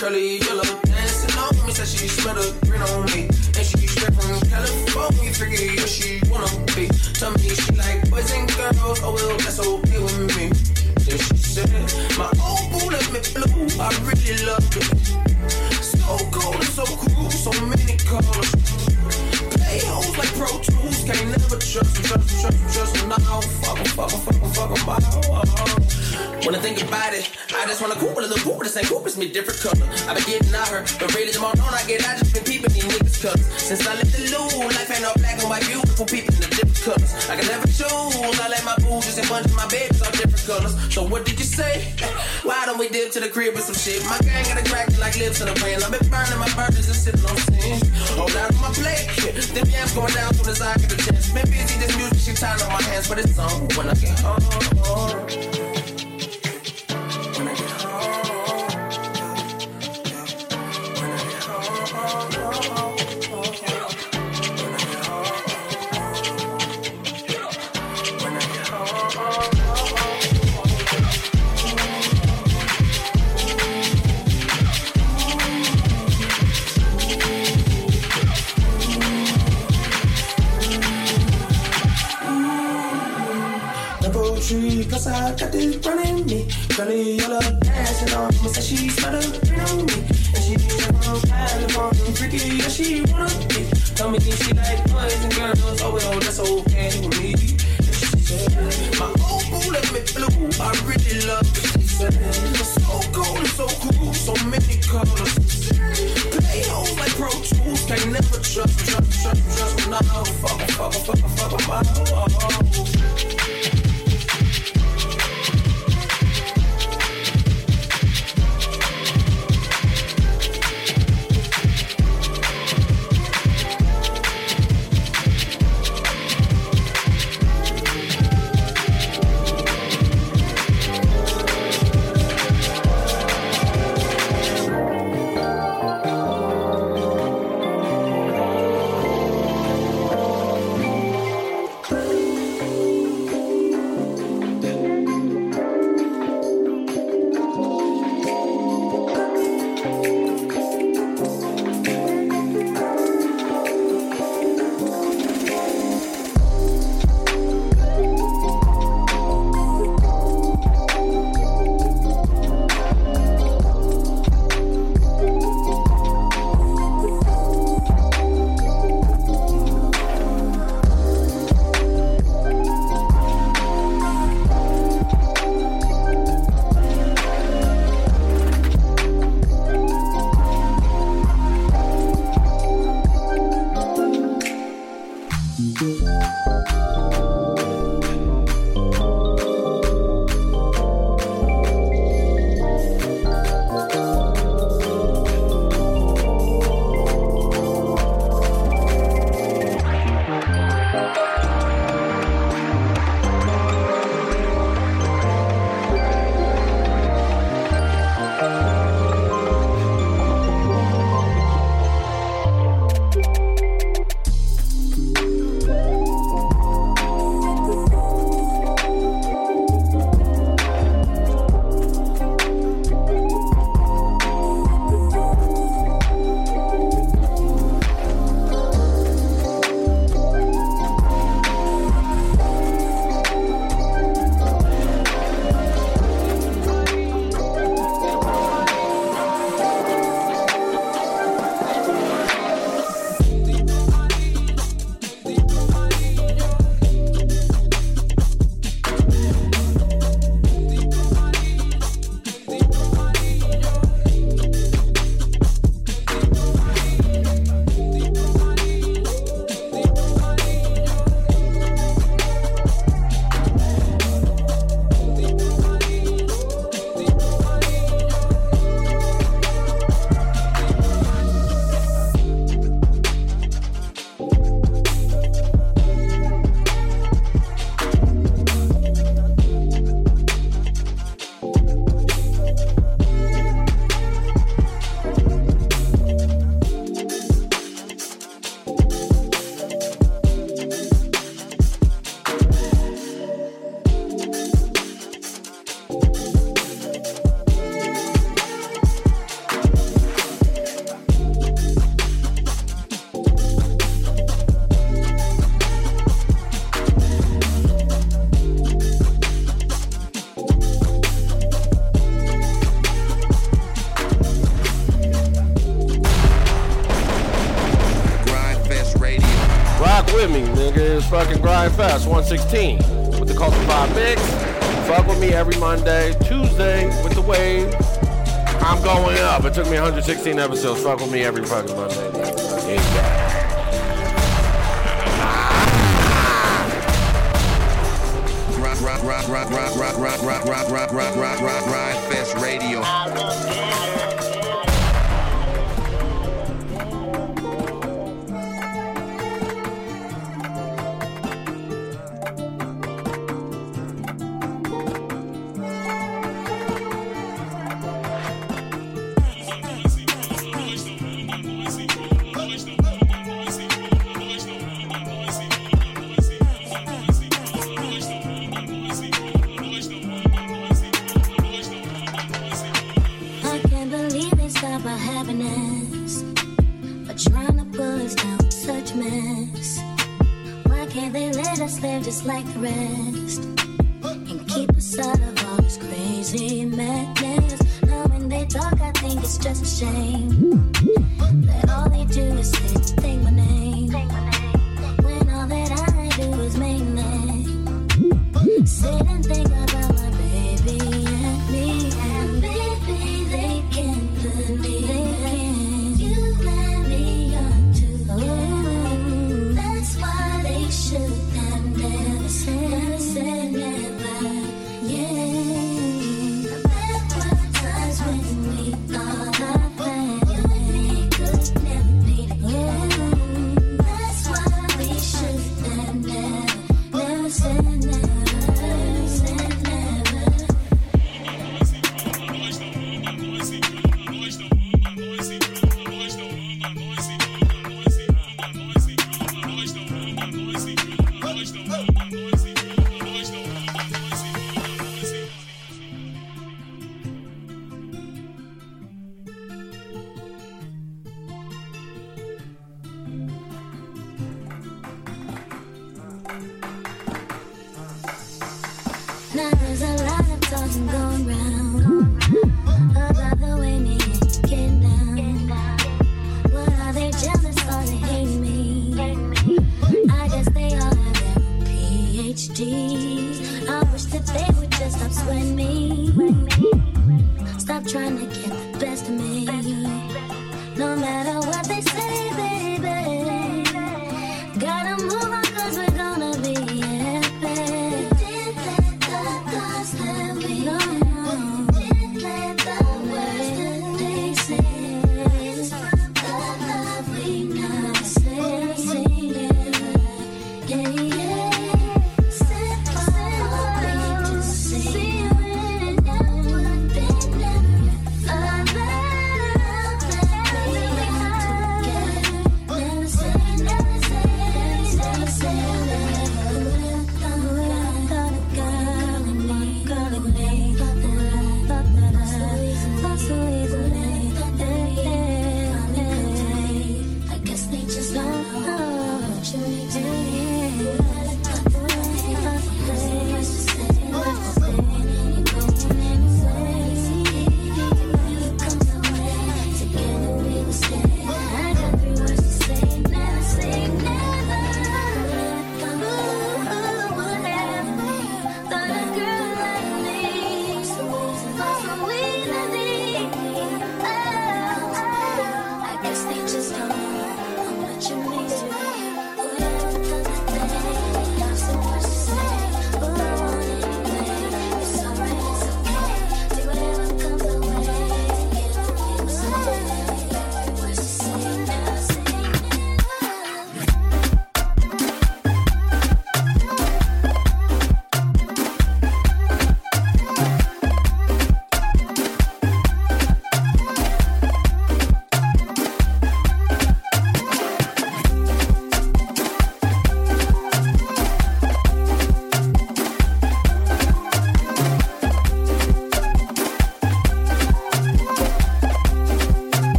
S32: Burning the crib with some shit? My
S4: Fest 116 with the Cultravibe Mix. Fuck with me every Monday, Tuesday with the Wave. I'm going up. It took me 116 episodes. Fuck with me every fucking Monday. Yeah.
S3: Rock, rock, rock, rock, rock, rock, rock, rock, rock, rock, rock, rock, rock, Grind Fest Radio.
S33: I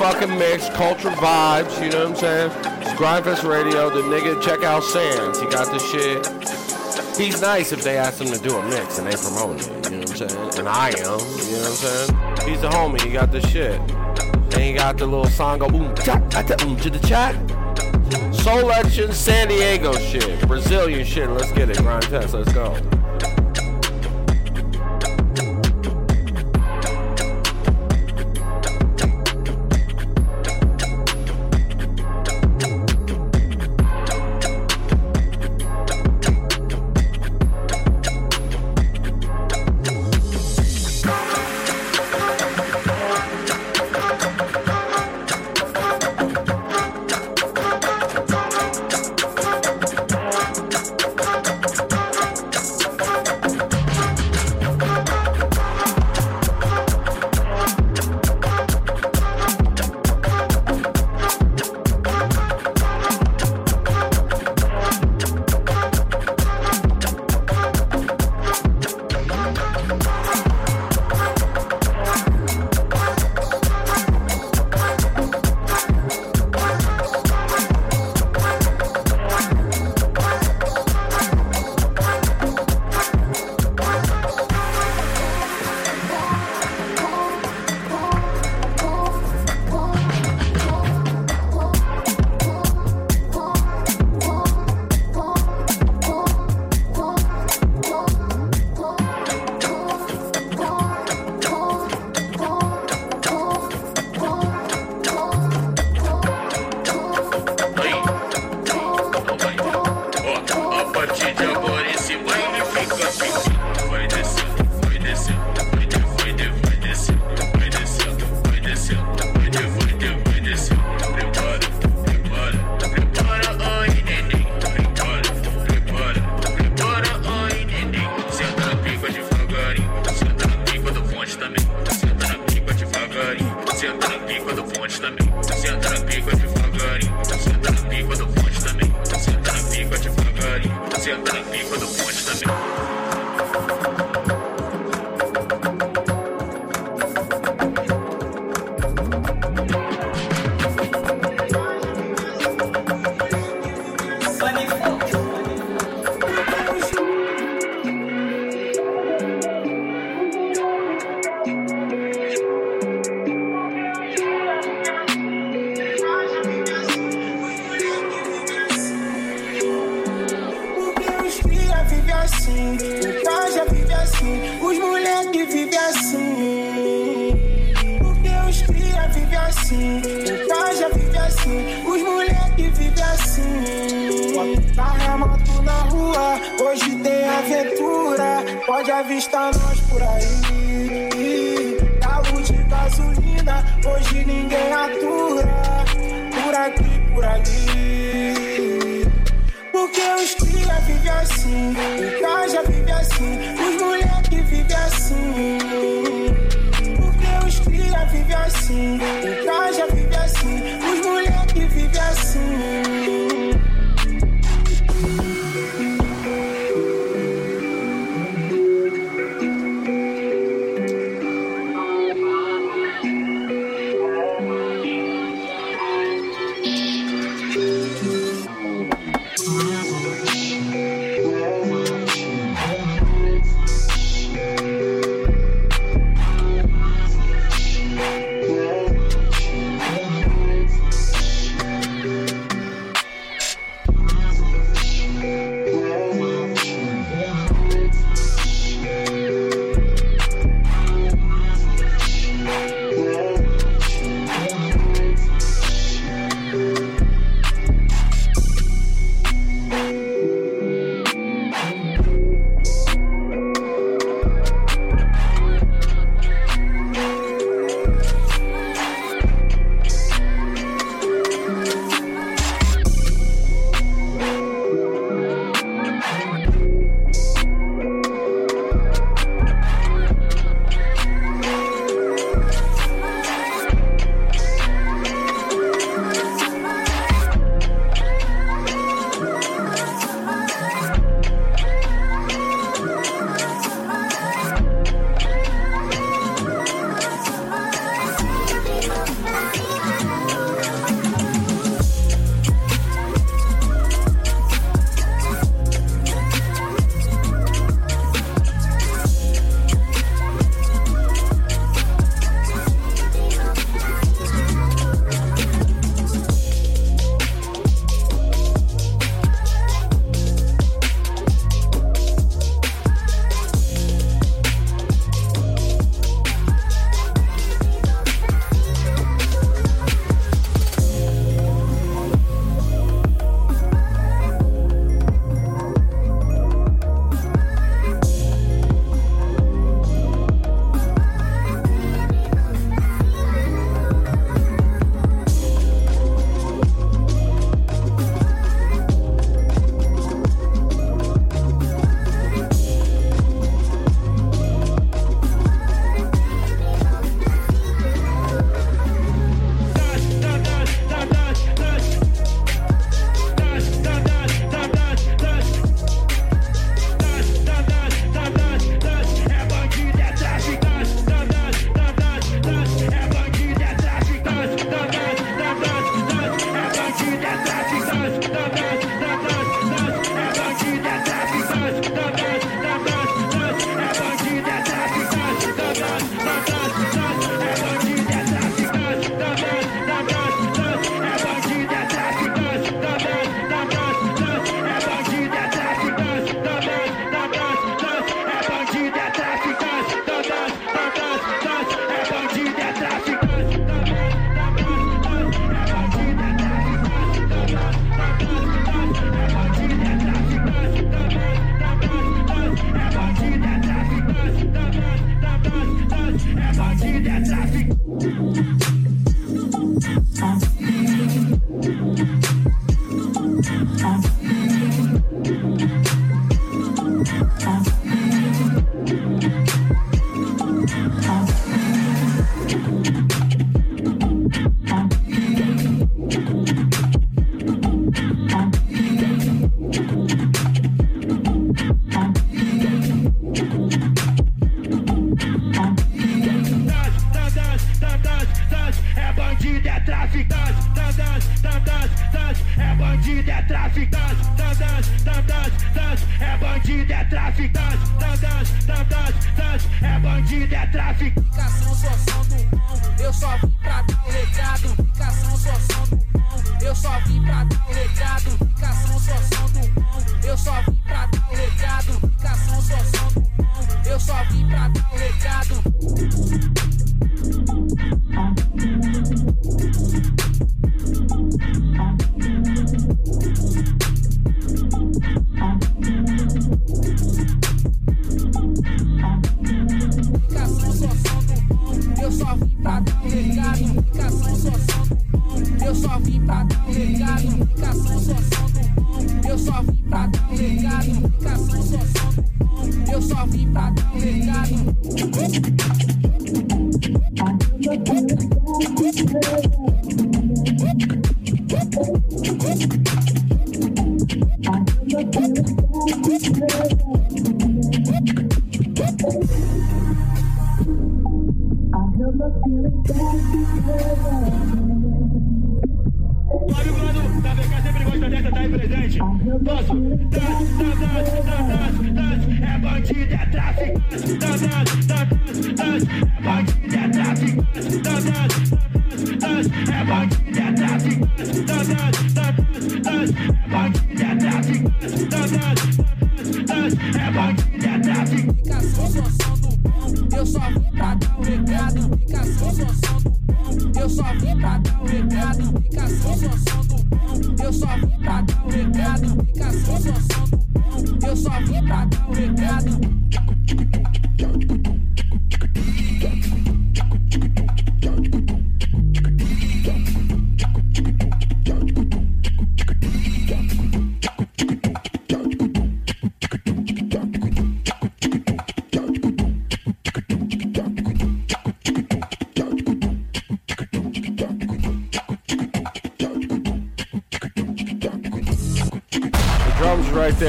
S34: fucking mix, culture vibes, you know what I'm saying? Gryndfest Radio, the nigga, check out Sands. He got the shit. He's nice if they ask him to do a mix and they promote it, you know what I'm saying? And I am, you know what I'm saying? He's the homie, he got the shit. And he got the little song go boom, cha, cha, cha, boom, to the chat. Soul Action San Diego shit, Brazilian shit, let's get it, Gryndfest, let's go.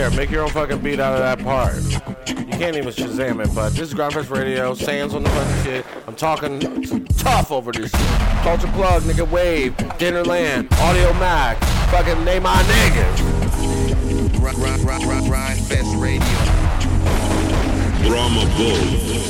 S4: there. Make your own fucking beat out of that part. You can't even Shazam it, but this is Gryndfest Radio. Sam's on the fucking shit. I'm talking tough over this shit. Culture Plug, nigga Wave, Dinnerland, Audiomack, fucking name my nigga.
S3: Gryndfest Radio.
S35: Brahma Bull.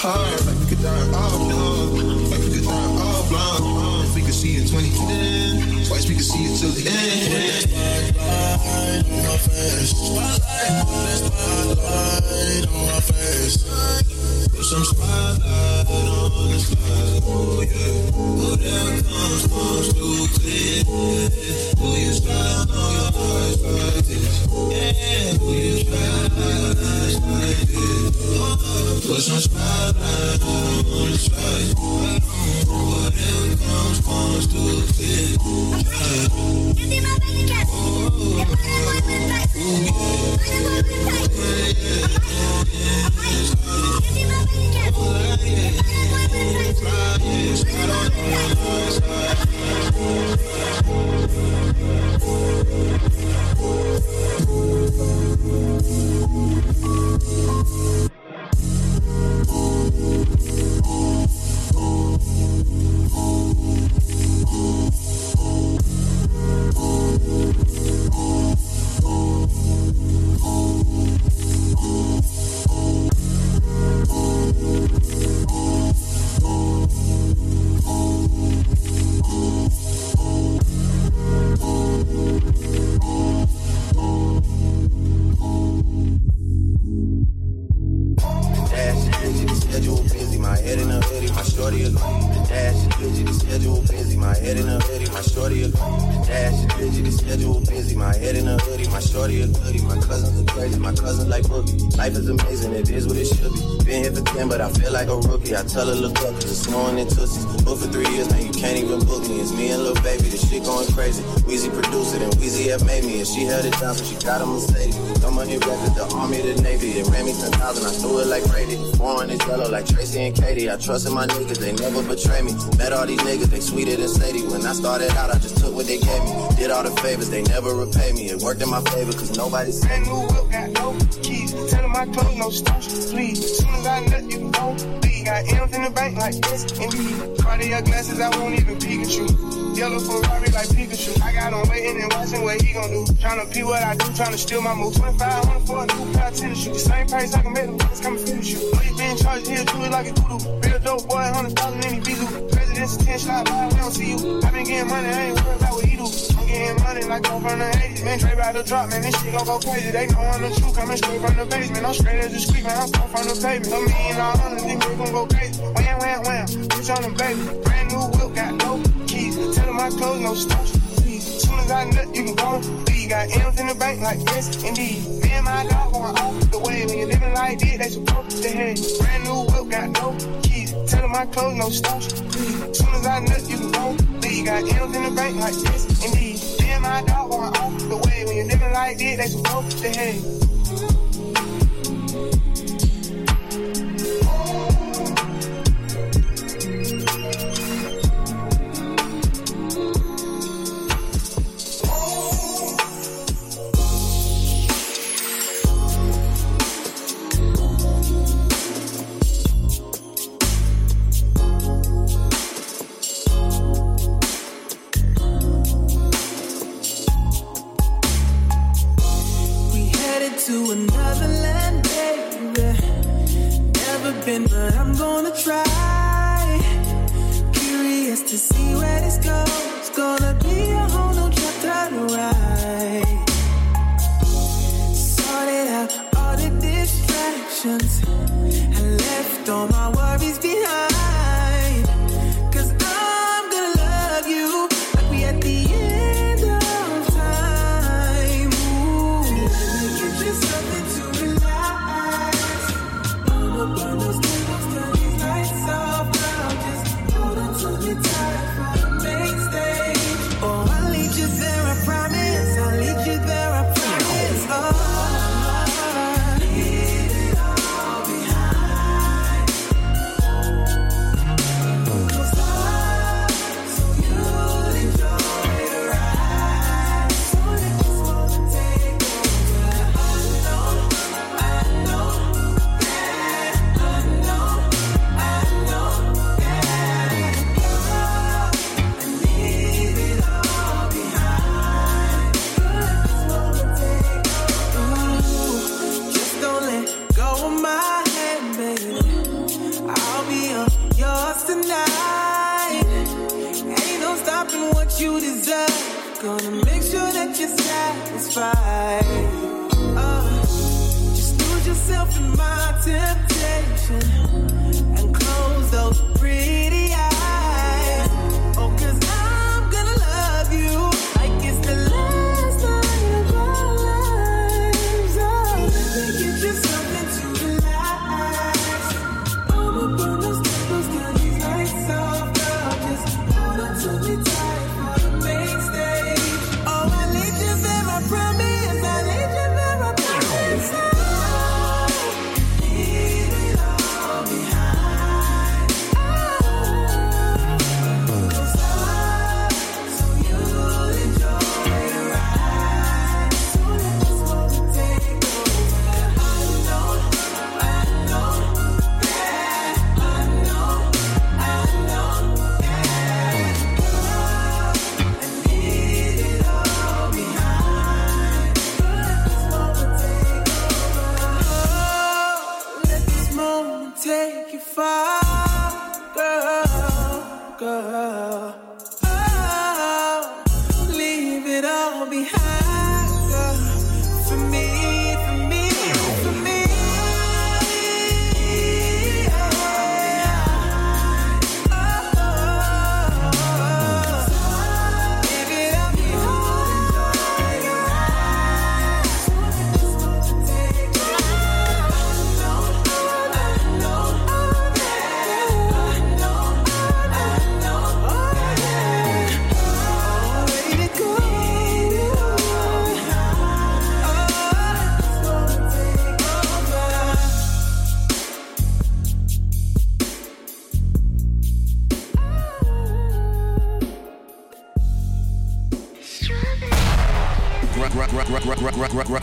S36: hard like you could die.
S37: And trusted my niggas, they never betray me. Met all these niggas, they sweeter than Sadie. When I started out, I just took what they gave me. Did all the favors, they never repay me. It worked in my favor, cause nobody said
S34: new whip, got no keys. Tell 'em my clothes, no starch, please. Soon as I nut, you leave. Got M's in the bank like this, indeed. Cartier glasses, I won't even Pikachu. Yellow Ferrari like Pikachu. I got him waiting and watching what he gon' do. Tryna pee what I do, tryna steal my move. 2500 for a new pair of tennis shoes. Same price I can make them come and finish you. Know you been charged here, do it like a voodoo. Dope boy, 100,000 in the Bizu. President's attention, I lie, we don't see you. I been getting money, I ain't worried about what he do. I'm getting money like I'm from the 80s. Man, Trey about to drop, man, this shit gon' go crazy. They know I'm the truth, coming straight from the basement. I'm straight as a squeak, man, I'm come from the pavement. A million all hundred, these niggas gon' go crazy. Wham, wham, wham, bitch on the baby. Brand new whip, got no keys. Tell 'em my clothes, no please. Soon as I nut, you can go leave. Got M's in the bank, like yes, indeed. And my dog going off the way. When you living like this, they supposed to head. Brand new whip, got no keys. Tell my clothes, no please. Soon as I nut, you can go leave. Got M's in the bank, like yes, indeed. And my dog going off the way. When you living like this, they supposed to head.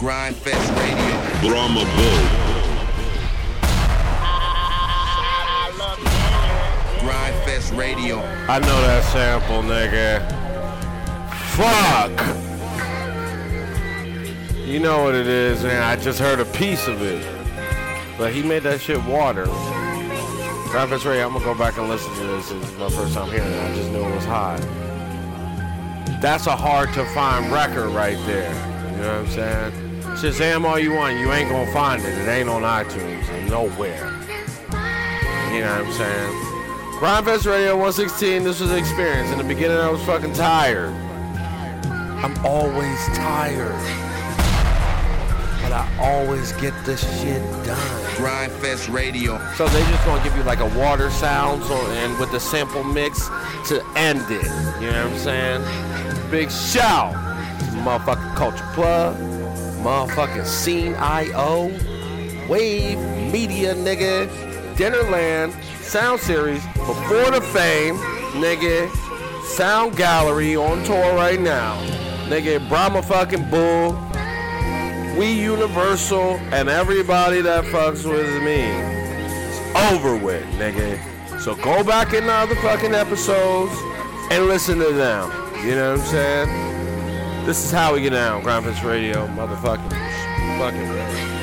S3: Gr- gr- gr- Gryndfest Radio.
S13: Brahma Bull.
S3: Gryndfest Radio.
S4: I know that sample, nigga. Fuck. You know what it is, man. I just heard a piece of it. But he made that shit water. Travis Ray, I'm gonna go back and listen to this. This is my first time hearing it. I just knew it was hot. That's a hard to find record right there. You know what I'm saying? Shazam all you want, you ain't gonna find it. It ain't on iTunes and nowhere. You know what I'm saying? Gryndfest Radio 116, this was an experience. In the beginning, I was fucking tired. I'm always tired. But I always get this shit done.
S3: Gryndfest Radio.
S4: So they just gonna give you like a water sound so, and with the sample mix to end it. You know what I'm saying? Big shout to motherfucking Culture Plug, motherfucking Cene.io, Wave Media, nigga, Dinnerland, Sound Series, Before the Fame, nigga, Sound Gallery on tour right now, nigga, Brahma fucking Bull, We Universal, and everybody that fucks with me. It's over with, nigga. So go back in the other fucking episodes and listen to them. You know what I'm saying? This is how we get out, Gryndfest Radio, motherfucking, fucking.